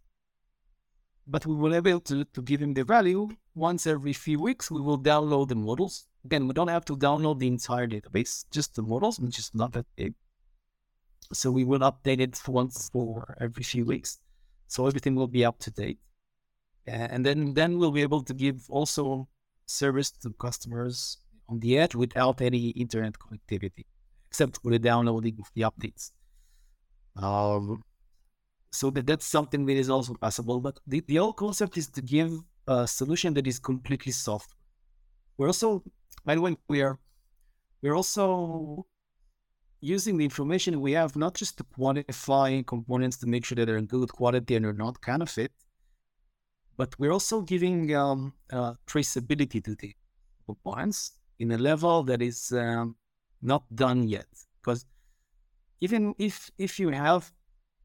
but we will be able to, to give him the value once every few weeks. We will download the models. Again, we don't have to download the entire database, just the models, which is not that big. So we will update it once for every few weeks. So everything will be up to date. And then, then we'll be able to give also service to customers on the edge without any internet connectivity, except for the downloading of the updates. Um, so that, that's something that is also possible. But the, the whole concept is to give a solution that is completely software. We're also, by the way, we are we're also using the information we have, not just to quantify components to make sure that they're in good quality and are not counterfeit, but we're also giving um, uh, traceability to the components in a level that is um, not done yet. Because even if if you have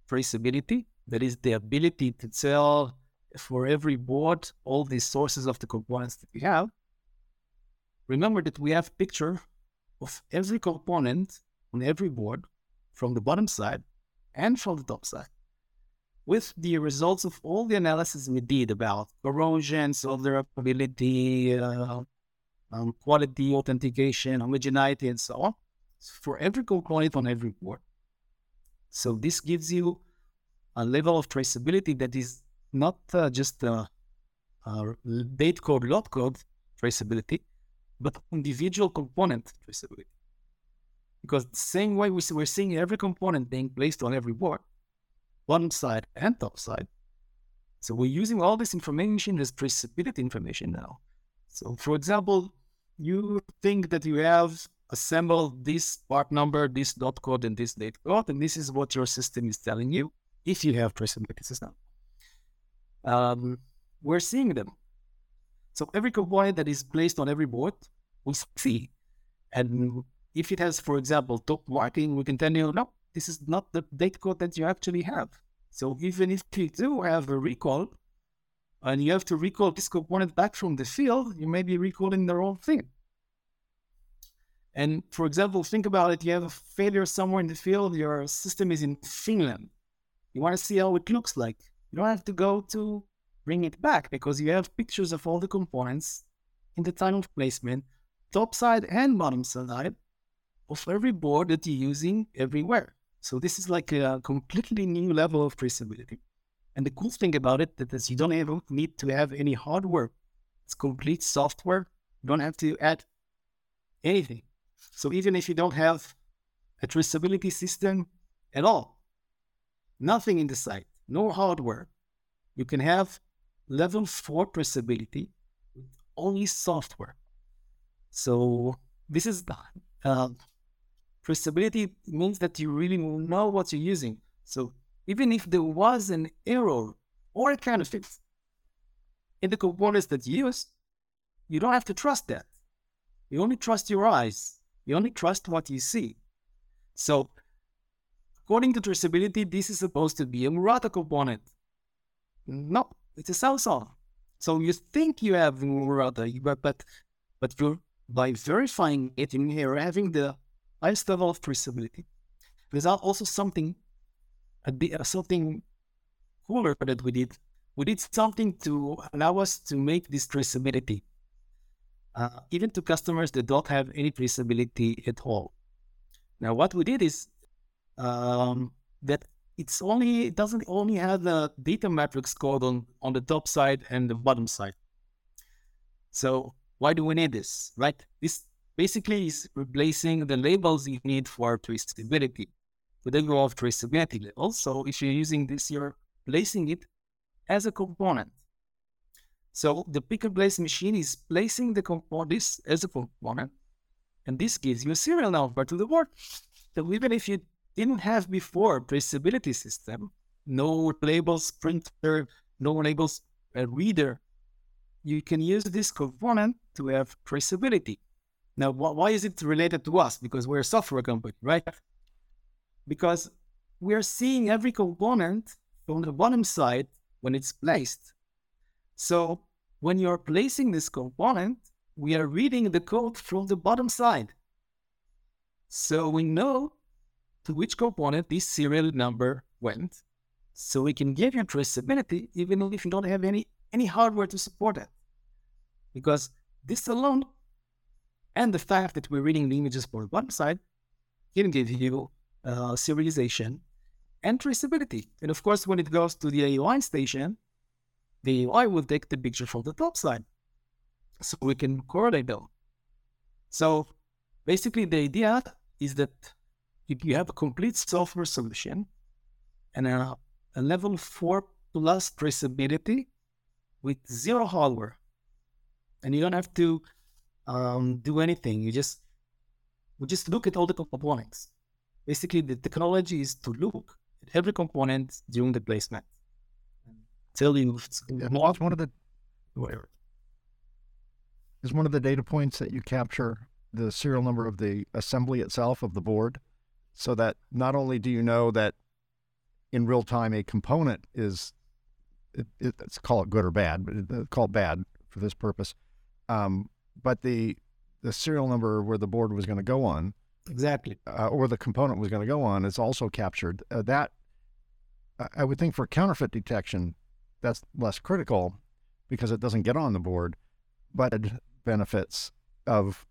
traceability, that is the ability to tell for every board all the sources of the components that we have. Remember that we have picture of every component on every board from the bottom side and from the top side with the results of all the analysis we did about corrosion, solderability, uh, um, quality, authentication, homogeneity, and so on for every component on every board. So this gives you a level of traceability that is not uh, just a, a date code, lot code traceability, but individual component traceability. Because the same way we we're seeing every component being placed on every board, bottom side and top side. So we're using all this information as traceability information now. So for example, you think that you have assembled this part number, this dot code, and this date code, and this is what your system is telling you if you have traceability system. Um, we're seeing them. So every component that is placed on every board, we see. And if it has, for example, top marking, we can tell you, no, this is not the date code that you actually have. So even if you do have a recall, and you have to recall this component back from the field, you may be recalling the wrong thing. And for example, think about it. You have a failure somewhere in the field. Your system is in Finland. You want to see how it looks like. You don't have to go to bring it back because you have pictures of all the components in the time of placement, top side and bottom side of every board that you're using everywhere. So this is like a completely new level of traceability. And the cool thing about it that is you don't even need to have any hardware. It's complete software. You don't have to add anything. So even if you don't have a traceability system at all, nothing in the site, no hardware, you can have level four traceability with only software. So this is uh, traceability means that you really know what you're using. So even if there was an error or a kind counterfeit in the components that you use, you don't have to trust that. You only trust your eyes. You only trust what you see. So according to traceability, this is supposed to be a Murata component. No, it's a Samsung. So you think you have Murata, but but, but you're, by verifying it, in here, having the highest level of traceability. There's also something a, uh, something cooler that we did. We did something to allow us to make this traceability, uh, even to customers that don't have any traceability at all. Now, what we did is um, that it's only it doesn't only have the data matrix code on on the top side and the bottom side. So why do we need this? Right? This basically is replacing the labels you need for traceability with a graph traceability level. So if you're using this, you're placing it as a component. So the pick and place machine is placing the component this as a component, and this gives you a serial number to the board. So even if you didn't have before traceability system, no labels printer, no labels reader, you can use this component to have traceability. Now, wh- why is it related to us? Because we're a software company, right? because we're seeing every component from the bottom side when it's placed. So when you're placing this component, we are reading the code from the bottom side. So we know to which component this serial number went. So we can give you traceability even if you don't have any, any hardware to support it. Because this alone and the fact that we're reading the images from the bottom side can give you uh, serialization, and traceability. And of course, when it goes to the AOI station, the AOI will take the picture from the top side. So we can correlate them. So basically, the idea is that if you have a complete software solution and a, a level 4 plus traceability with zero hardware, and you don't have to um, do anything, you just we just look at all the components basically the technology is to look at every component during the placement. Tell you it's one of the whatever. Is one of the data points that you capture the serial number of the assembly itself of the board, so that not only do you know that in real time a component is, it, it, let's call it good or bad, but it, call it bad for this purpose. Um, but the the serial number where the board was going to go on, exactly, uh, or the component was going to go on, is also captured. Uh, that I would think for counterfeit detection, that's less critical because it doesn't get on the board, but it benefits of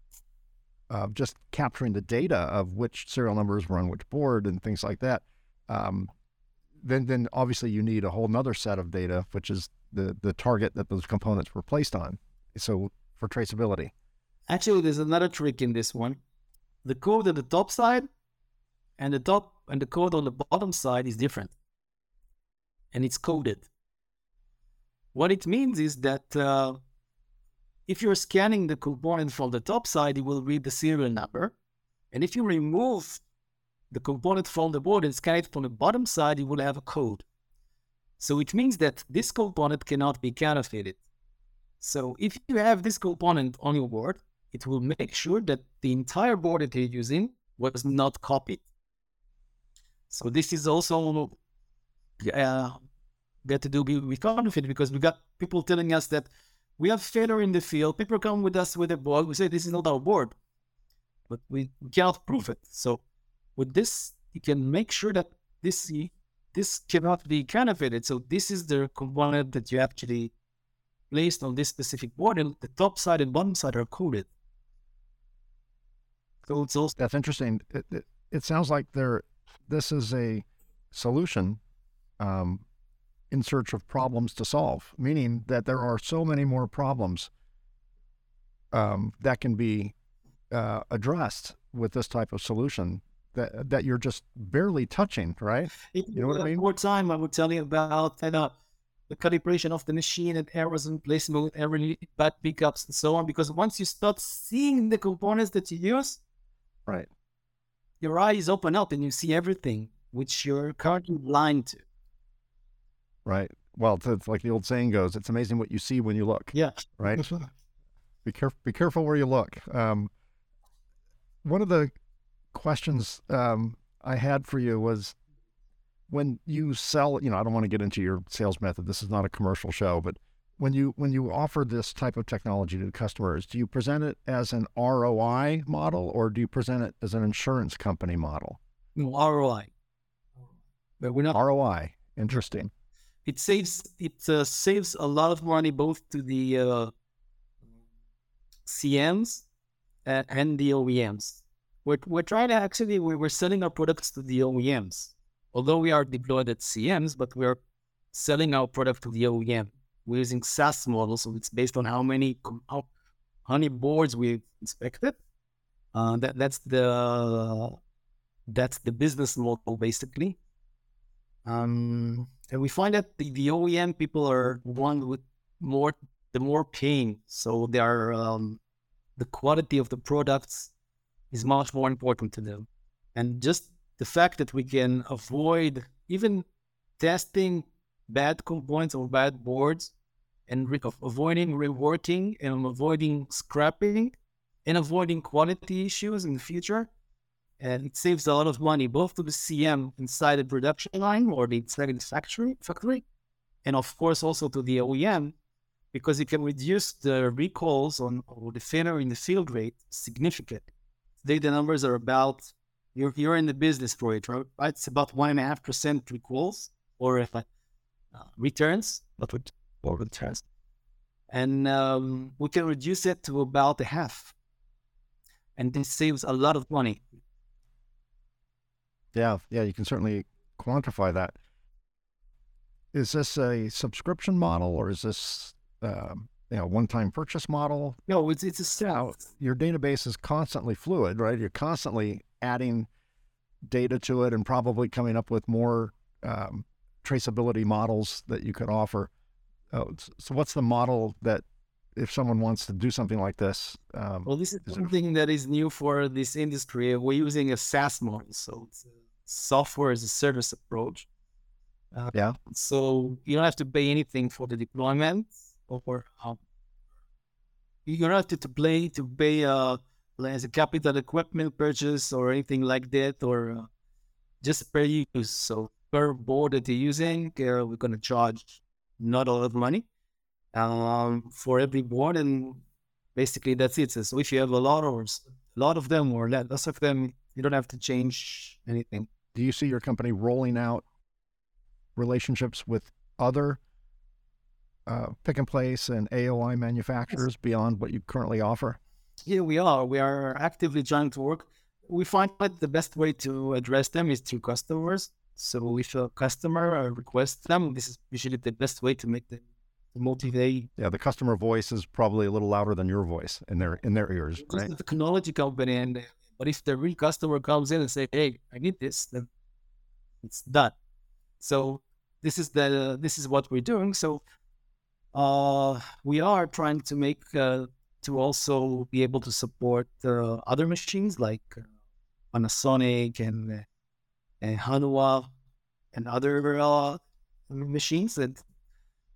of just capturing the data of which serial numbers were on which board and things like that. Um, then, then obviously you need a whole nother set of data, which is the the target that those components were placed on. So for traceability. Actually, there's another trick in this one. The code on the top side and the top and the code on the bottom side is different, and it's coded. What it means is that uh, if you're scanning the component from the top side, it will read the serial number. And if you remove the component from the board and scan it from the bottom side, you will have a code. So it means that this component cannot be counterfeited. So if you have this component on your board, it will make sure that the entire board that you're using was not copied. So this is also uh, got to do with counterfeit because we got people telling us that we have failure in the field. People come with us with a board. We say this is not our board, but we, cannot prove it. So with this, you can make sure that this this cannot be counterfeited. So this is the component that you actually placed on this specific board, and the top side and bottom side are coded. So it's also that's interesting. It, it, it sounds like there, this is a solution um, in search of problems to solve, meaning that there are so many more problems um, that can be uh, addressed with this type of solution that that you're just barely touching, right? You know what I mean? More time, I would tell you about uh, the calibration of the machine and errors in placement, error bad pickups, and so on. Because once you start seeing the components that you use, right, your eyes open up and you see everything which you're currently blind to. Right. Well, it's like the old saying goes, it's amazing what you see when you look. Yeah. Right. be careful. Be careful where you look. Um, one of the questions um, I had for you was when you sell. You know, I don't want to get into your sales method. This is not a commercial show, but when you when you offer this type of technology to customers, do you present it as an ROI model or do you present it as an insurance company model? No, ROI. But we're not ROI. Interesting it saves it uh, saves a lot of money both to the uh, CMs and, and, the OEMs. We're, we're trying to actually we're selling our products to the OEMs, although we are deployed at CMs, but we're selling our product to the OEM. We're using SaaS model, so it's based on how many how, many boards we've inspected. Uh, that that's the that's the business model basically. Um, and we find that the, the OEM people are one with more the more pain. So they are um, the quality of the products is much more important to them. And just the fact that we can avoid even testing bad components or bad boards and re- avoiding reworking and avoiding scrapping and avoiding quality issues in the future and it saves a lot of money both to the CM inside the production line or the inside the factory, factory, and of course also to the OEM because it can reduce the recalls on or the failure in the field rate significantly. Today the numbers are about you're you're in the business for it, right? It's about one and a half percent recalls or if uh, returns, not with or returns, and um, we can reduce it to about a half, and this saves a lot of money yeah, yeah, you can certainly quantify that. Is this a subscription model or is this um, you know one-time purchase model? No, it's it's a sell. Your database is constantly fluid, right? You're constantly adding data to it and probably coming up with more um, traceability models that you could offer. Oh, so, what's the model that if someone wants to do something like this? Um, well, this is, is something it... that is new for this industry. We're using a SaaS model, so it's a software as a service approach. Uh, yeah. So you don't have to pay anything for the deployment, or um, you don't have to, to play to pay uh, as a capital equipment purchase or anything like that, or uh, just per use. So per board that you're using, uh, we're going to charge not a lot of money um, for every board, and basically that's it. So if you have a lot or a lot of them or less of them, you don't have to change anything. Do you see your company rolling out relationships with other uh, pick and place and AOI manufacturers beyond what you currently offer? Yeah, we are. We are actively trying to work. We find that the best way to address them is through customers. So if a customer requests them, this is usually the best way to make them motivate. Yeah, the customer voice is probably a little louder than your voice in their in their ears, it's right? The technology company, and but if the real customer comes in and say, "Hey, I need this," then it's done. So this is the this is what we're doing. So uh, we are trying to make uh, to also be able to support uh, other machines like Panasonic and and Hanwha and other uh, machines that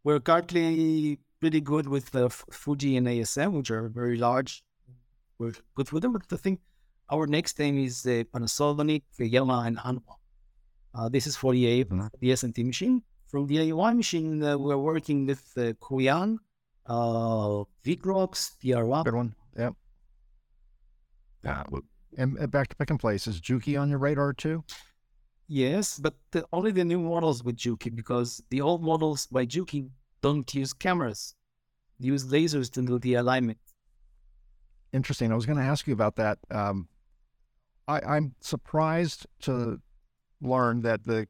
we're currently pretty good with uh, Fuji and ASM, which are very large. We're good with them, but I think our next aim is uh, Panasonic, Yamaha, and Hanwha. Uh, this is for the, mm-hmm. the SMT machine. From the AOI machine, uh, we're working with uh, Koh Young, uh, Vicrox, PR1. Good one. Yep. Yeah. And back to pick and place, is Juki on your radar too? Yes, but the, only the new models with Juki because the old models by Juki don't use cameras, they use lasers to do the alignment. Interesting. I was going to ask you about that. Um, I, I'm surprised to learn that the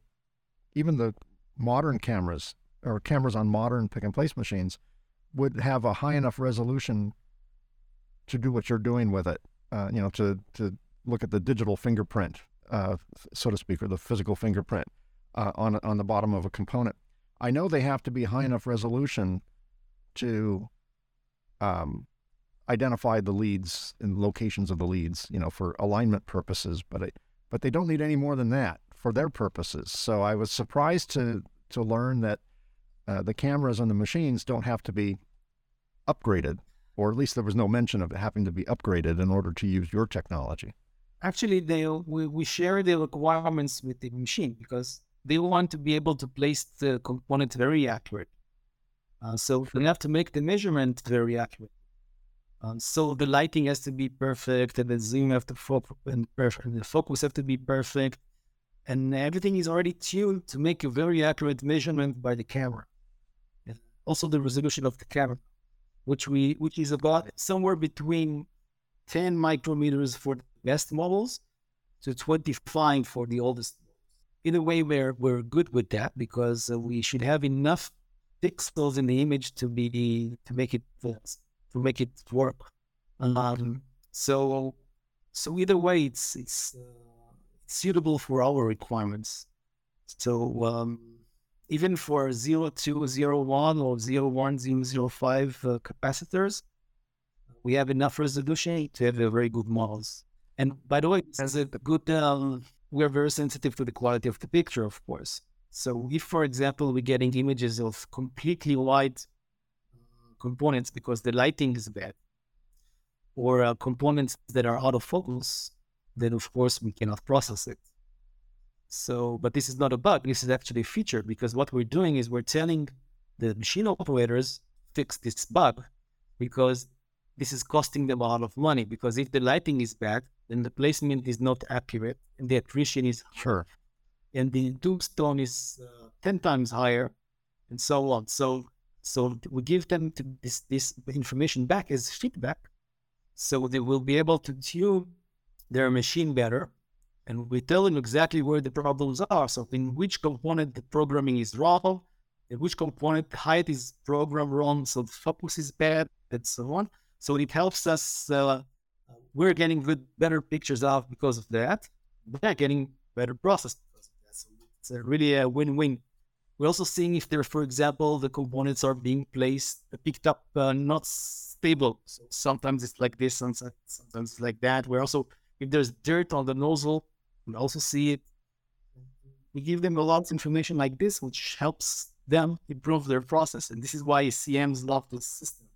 even the modern cameras or cameras on modern pick and place machines would have a high enough resolution to do what you're doing with it. Uh, you know, to to look at the digital fingerprint uh, so to speak, or the physical fingerprint uh, on on the bottom of a component. I know they have to be high enough resolution to um, identify the leads and locations of the leads, you know, for alignment purposes. But it, but they don't need any more than that for their purposes. So I was surprised to to learn that uh, the cameras on the machines don't have to be upgraded, or at least there was no mention of it having to be upgraded in order to use your technology actually they we, we share the requirements with the machine because they want to be able to place the component very accurate. Uh, so they have to make the measurement very accurate. Um, so the lighting has to be perfect, and the zoom have to focus, and perfect, the focus have to be perfect, and everything is already tuned to make a very accurate measurement by the camera. And also the resolution of the camera, which we which is about somewhere between 10 micrometers for the best models to 25 for the oldest. In a way, we're, we're good with that because we should have enough pixels in the image to be to make it uh, to make it work. Um, so so either way, it's it's uh, suitable for our requirements. So um, even for 0201 or 01005 uh, capacitors, we have enough resolution to have a very good models. And by the way, as a good, um, we're very sensitive to the quality of the picture, of course. So if, for example, we're getting images of completely white components because the lighting is bad, or uh, components that are out of focus, then of course we cannot process it. So, but this is not a bug. This is actually a feature because what we're doing is we're telling the machine operators fix this bug because this is costing them a lot of money because if the lighting is bad, then the placement is not accurate and the attrition is sure, and the tombstone is uh, ten times higher, and so on. So so we give them this this information back as feedback, so they will be able to tune their machine better, and we tell them exactly where the problems are. So in which component the programming is wrong, in which component height is programmed wrong, so the focus is bad, and so on. So it helps us. Uh, we're getting good, better pictures out because of that. They're getting better process. So it's a really a win-win. We're also seeing if there, for example, the components are being placed, picked up, uh, not stable. So sometimes it's like this, sometimes it's like that. We're also, if there's dirt on the nozzle, we also see it. We give them a lot of information like this, which helps them improve their process. And this is why CMs love this system.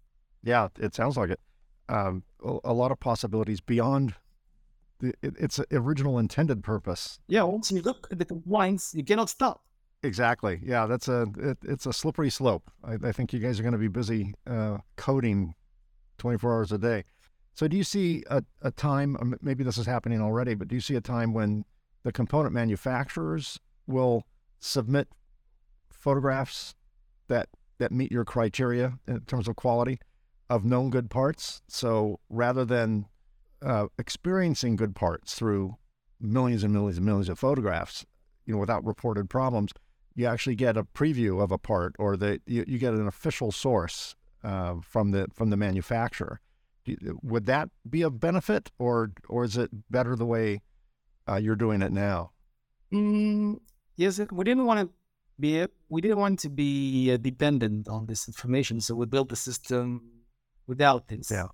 Yeah, it sounds like it. Um, a, lot of possibilities beyond it, it's original intended purpose. Yeah, once you look at the compliance, you cannot stop. Exactly. Yeah, that's a it, it's a slippery slope. I, I, think you guys are going to be busy uh, coding 24 hours a day. So, do you see a, a time? Maybe this is happening already, but do you see a time when the component manufacturers will submit photographs that that meet your criteria in terms of quality of known good parts? So, rather than uh, experiencing good parts through millions and millions and millions of photographs, you know, without reported problems, you actually get a preview of a part, or that you, you get an official source uh, from the from the manufacturer. Would that be a benefit, or or is it better the way uh, you're doing it now? Mm, yes, we didn't want to be we didn't want to be uh, dependent on this information, so we built the system without this. Yeah.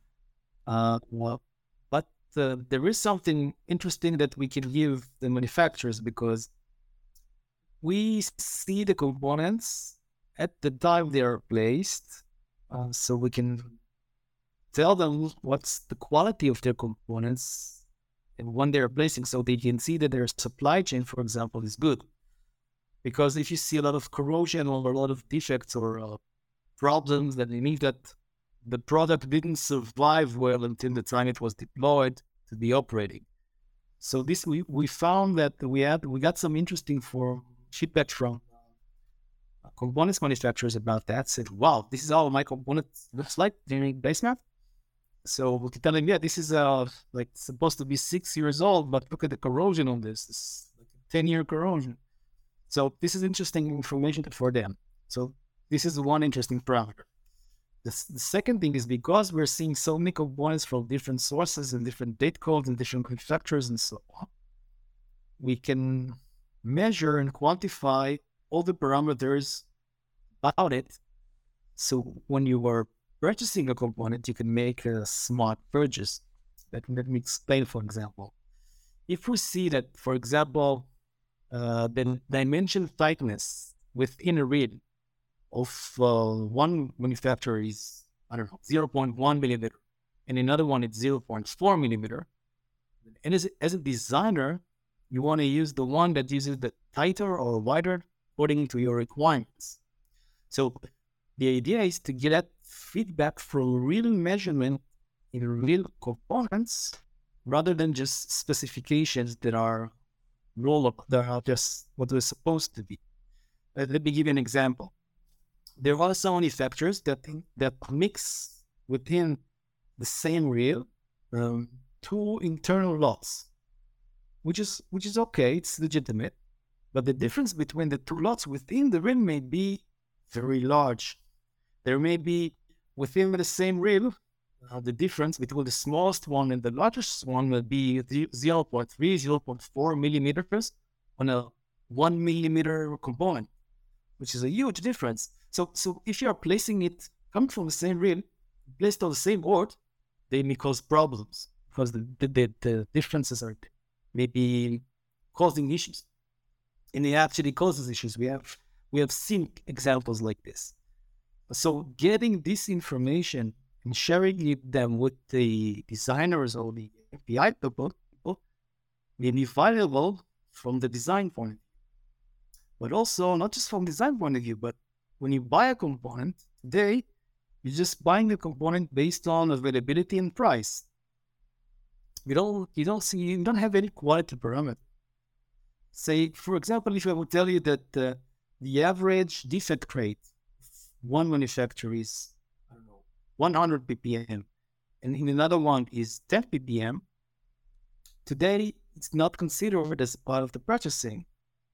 Uh, well, but uh, there is something interesting that we can give the manufacturers because we see the components at the time they are placed, uh, so we can tell them what's the quality of their components and when they're placing, so they can see that their supply chain, for example, is good. Because if you see a lot of corrosion or a lot of defects or uh, problems, then it means that the product didn't survive well until the time it was deployed to be operating. So this we, we found that we had we got some interesting for feedback from components manufacturers about that. Said, "Wow, this is how my component looks like during placement." So we can tell them, "Yeah, this is uh like supposed to be six years old, but look at the corrosion on this. It's like a ten year corrosion." So this is interesting information for them. So this is one interesting parameter. The, the, second thing is because we're seeing so many components from different sources and different date codes and different manufacturers and so on, we can measure and quantify all the parameters about it. So when you are purchasing a component, you can make a smart purchase. Let, me explain, for example. If we see that, for example, uh, the dimension tightness within a reel of uh, one manufacturer is, I don't know, 0.1 millimeter, and another one is 0.4 millimeter. And as, as a designer, you want to use the one that uses the tighter or wider according to your requirements. So the idea is to get feedback from real measurement in real components rather than just specifications that are roll up that are just what they're supposed to be. Uh, let me give you an example. There are some manufacturers that that mix within the same reel um, two internal lots which is which is okay, it's legitimate. But the difference between the two lots within the rim may be very large. There may be within the same reel, uh, the difference between the smallest one and the largest one will be 0.3, 0.4 millimeters on a one millimeter component, which is a huge difference. So, so if you are placing it coming from the same reel, placed on the same board, they may cause problems because the, the, the differences are maybe causing issues. And it actually causes issues. We have we have seen examples like this. So getting this information and sharing it them with the designers or the API people may be valuable from the design point of view. But also not just from design point of view, but when you buy a component today, you're just buying the component based on availability and price you don't you don't see you don't have any quality parameter. Say, for example, if I would tell you that uh, the average defect rate one manufacturer is I don't know 100 ppm, and in another one is 10 ppm. Today, it's not considered as part of the purchasing,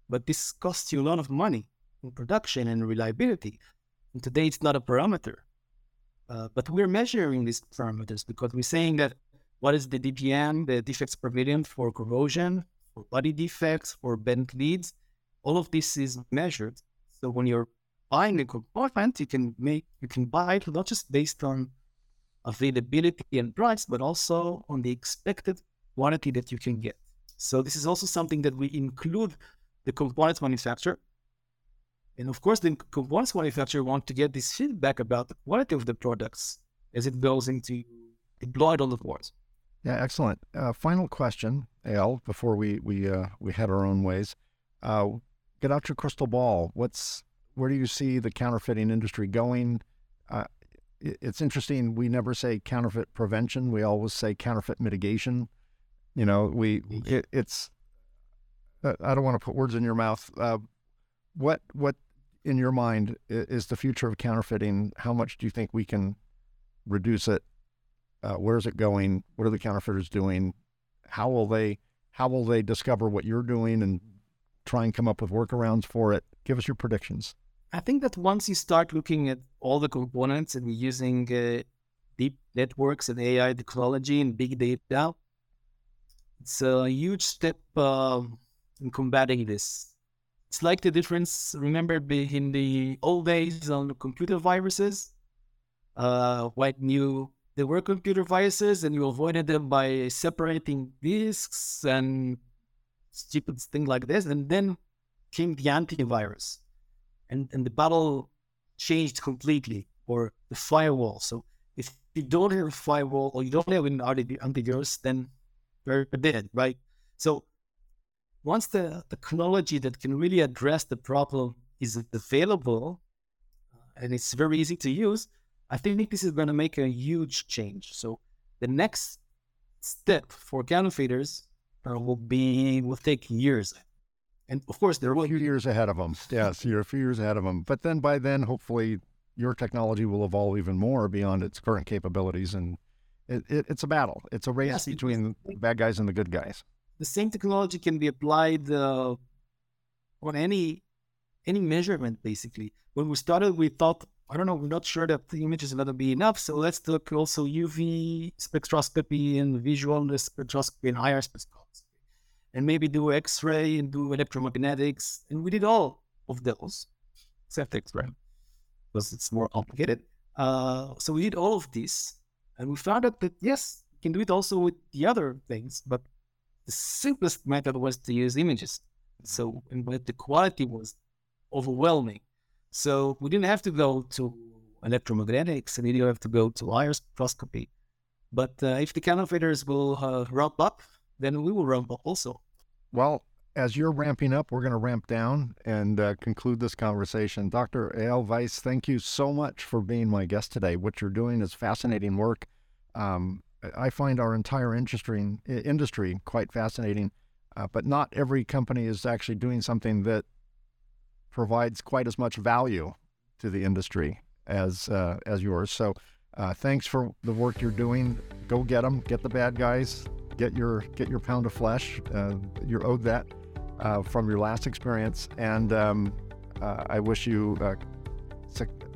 but this costs you a lot of money in production and reliability. And today, it's not a parameter. Uh, but we're measuring these parameters because we're saying that what is the DPM, the defects per million for corrosion, for body defects, for bent leads. All of this is measured. So when you're buying a component, you can make you can buy it not just based on availability and price, but also on the expected quantity that you can get. So this is also something that we include the components manufacturer. And of course, the components manufacturer want to get this feedback about the quality of the products as it goes into deployed on the boards. Yeah, excellent. Uh, final question, Eyal, before we we uh, we head our own ways. Uh, get out your crystal ball. What's where do you see the counterfeiting industry going? Uh, it, it's interesting. We never say counterfeit prevention. We always say counterfeit mitigation. You know, we it, it's. Uh, I don't want to put words in your mouth. Uh, what what in your mind is the future of counterfeiting? How much do you think we can reduce it? Uh, where's it going? What are the counterfeiters doing? How will they how will they discover what you're doing and try and come up with workarounds for it? Give us your predictions. I think that once you start looking at all the components and using uh, deep networks and AI technology and big data, it's a huge step uh, in combating this. It's like the difference, remember, in the old days on computer viruses, uh, when you there were computer viruses and you avoided them by separating disks and stupid things like this, and then came the antivirus, and and the battle changed completely, or the firewall. So if you don't have a firewall or you don't have an antivirus, then you're dead, right? So once the technology that can really address the problem is available and it's very easy to use, I think this is going to make a huge change. So the next step for counterfeiters uh, will be will take years, and of course there are a few years ahead of them. Yes, you're a few years ahead of them. But then by then, hopefully, your technology will evolve even more beyond its current capabilities, and it, it, it's a battle. It's a race yes, between the bad guys and the good guys the same technology can be applied uh, on any any measurement basically when we started we thought i don't know we're not sure that the image is going to be enough so let's look also uv spectroscopy and visual spectroscopy and higher spectroscopy and maybe do x-ray and do electromagnetics and we did all of those except x-ray because it's more complicated uh, so we did all of this and we found out that yes you can do it also with the other things but the simplest method was to use images. So, and but the quality was overwhelming. So we didn't have to go to electromagnetics and we didn't have to go to higher spectroscopy. But uh, if the counterfeiters will uh, ramp up, then we will ramp up also. Well, as you're ramping up, we're going to ramp down and uh, conclude this conversation. Dr. Eyal Weiss, thank you so much for being my guest today. What you're doing is fascinating work. Um, I find our entire industry industry quite fascinating, uh, but not every company is actually doing something that provides quite as much value to the industry as uh, as yours. So, uh, thanks for the work you're doing. Go get them, get the bad guys, get your get your pound of flesh. Uh, you're owed that uh, from your last experience, and um, uh, I wish you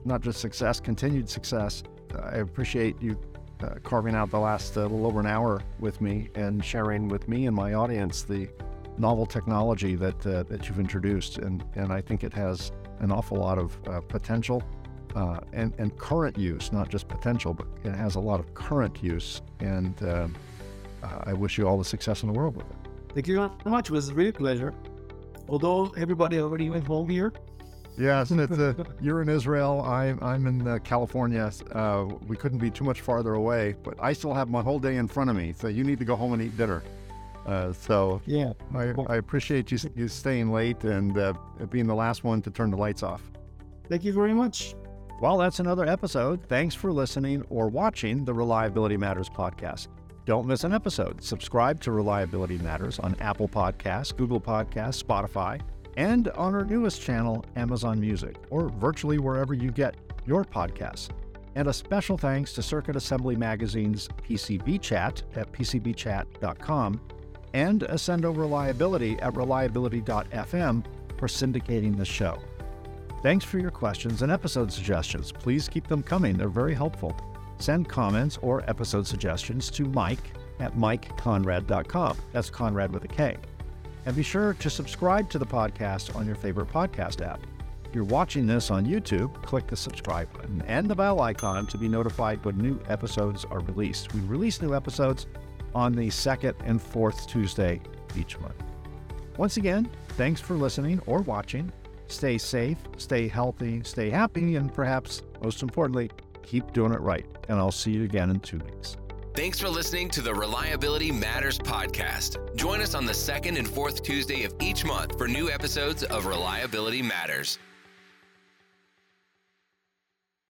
not just success, continued success. I appreciate you uh, carving out the last uh, little over an hour with me and sharing with me and my audience the novel technology that uh, that you've introduced, and and I think it has an awful lot of uh, potential uh, and and current use, not just potential, but it has a lot of current use, and uh, I wish you all the success in the world with it. Thank you very much. It was a real pleasure. Although everybody already went home here, Yes, it's uh, you're in Israel. I'm I'm in uh, California. Uh, we couldn't be too much farther away, but I still have my whole day in front of me. So you need to go home and eat dinner. Uh, so yeah, I, I, appreciate you you staying late and uh, being the last one to turn the lights off. Thank you very much. Well, that's another episode. Thanks for listening or watching the Reliability Matters podcast. Don't miss an episode. Subscribe to Reliability Matters on Apple Podcasts, Google Podcasts, Spotify and on our newest channel, Amazon Music, or virtually wherever you get your podcasts. And a special thanks to Circuit Assembly Magazine's PCB Chat at PCBchat.com and Accendo Reliability at reliability.fm for syndicating the show. Thanks for your questions and episode suggestions. Please keep them coming, they're very helpful. Send comments or episode suggestions to Mike at MikeKonrad.com. That's Conrad with a K. And be sure to subscribe to the podcast on your favorite podcast app. If you're watching this on YouTube, click the subscribe button and the bell icon to be notified when new episodes are released. We release new episodes on the second and fourth Tuesday each month. Once again, thanks for listening or watching. Stay safe, stay healthy, stay happy, and perhaps most importantly, keep doing it right. And I'll see you again in two weeks. Thanks for listening to the Reliability Matters podcast. Join us on the second and fourth Tuesday of each month for new episodes of Reliability Matters.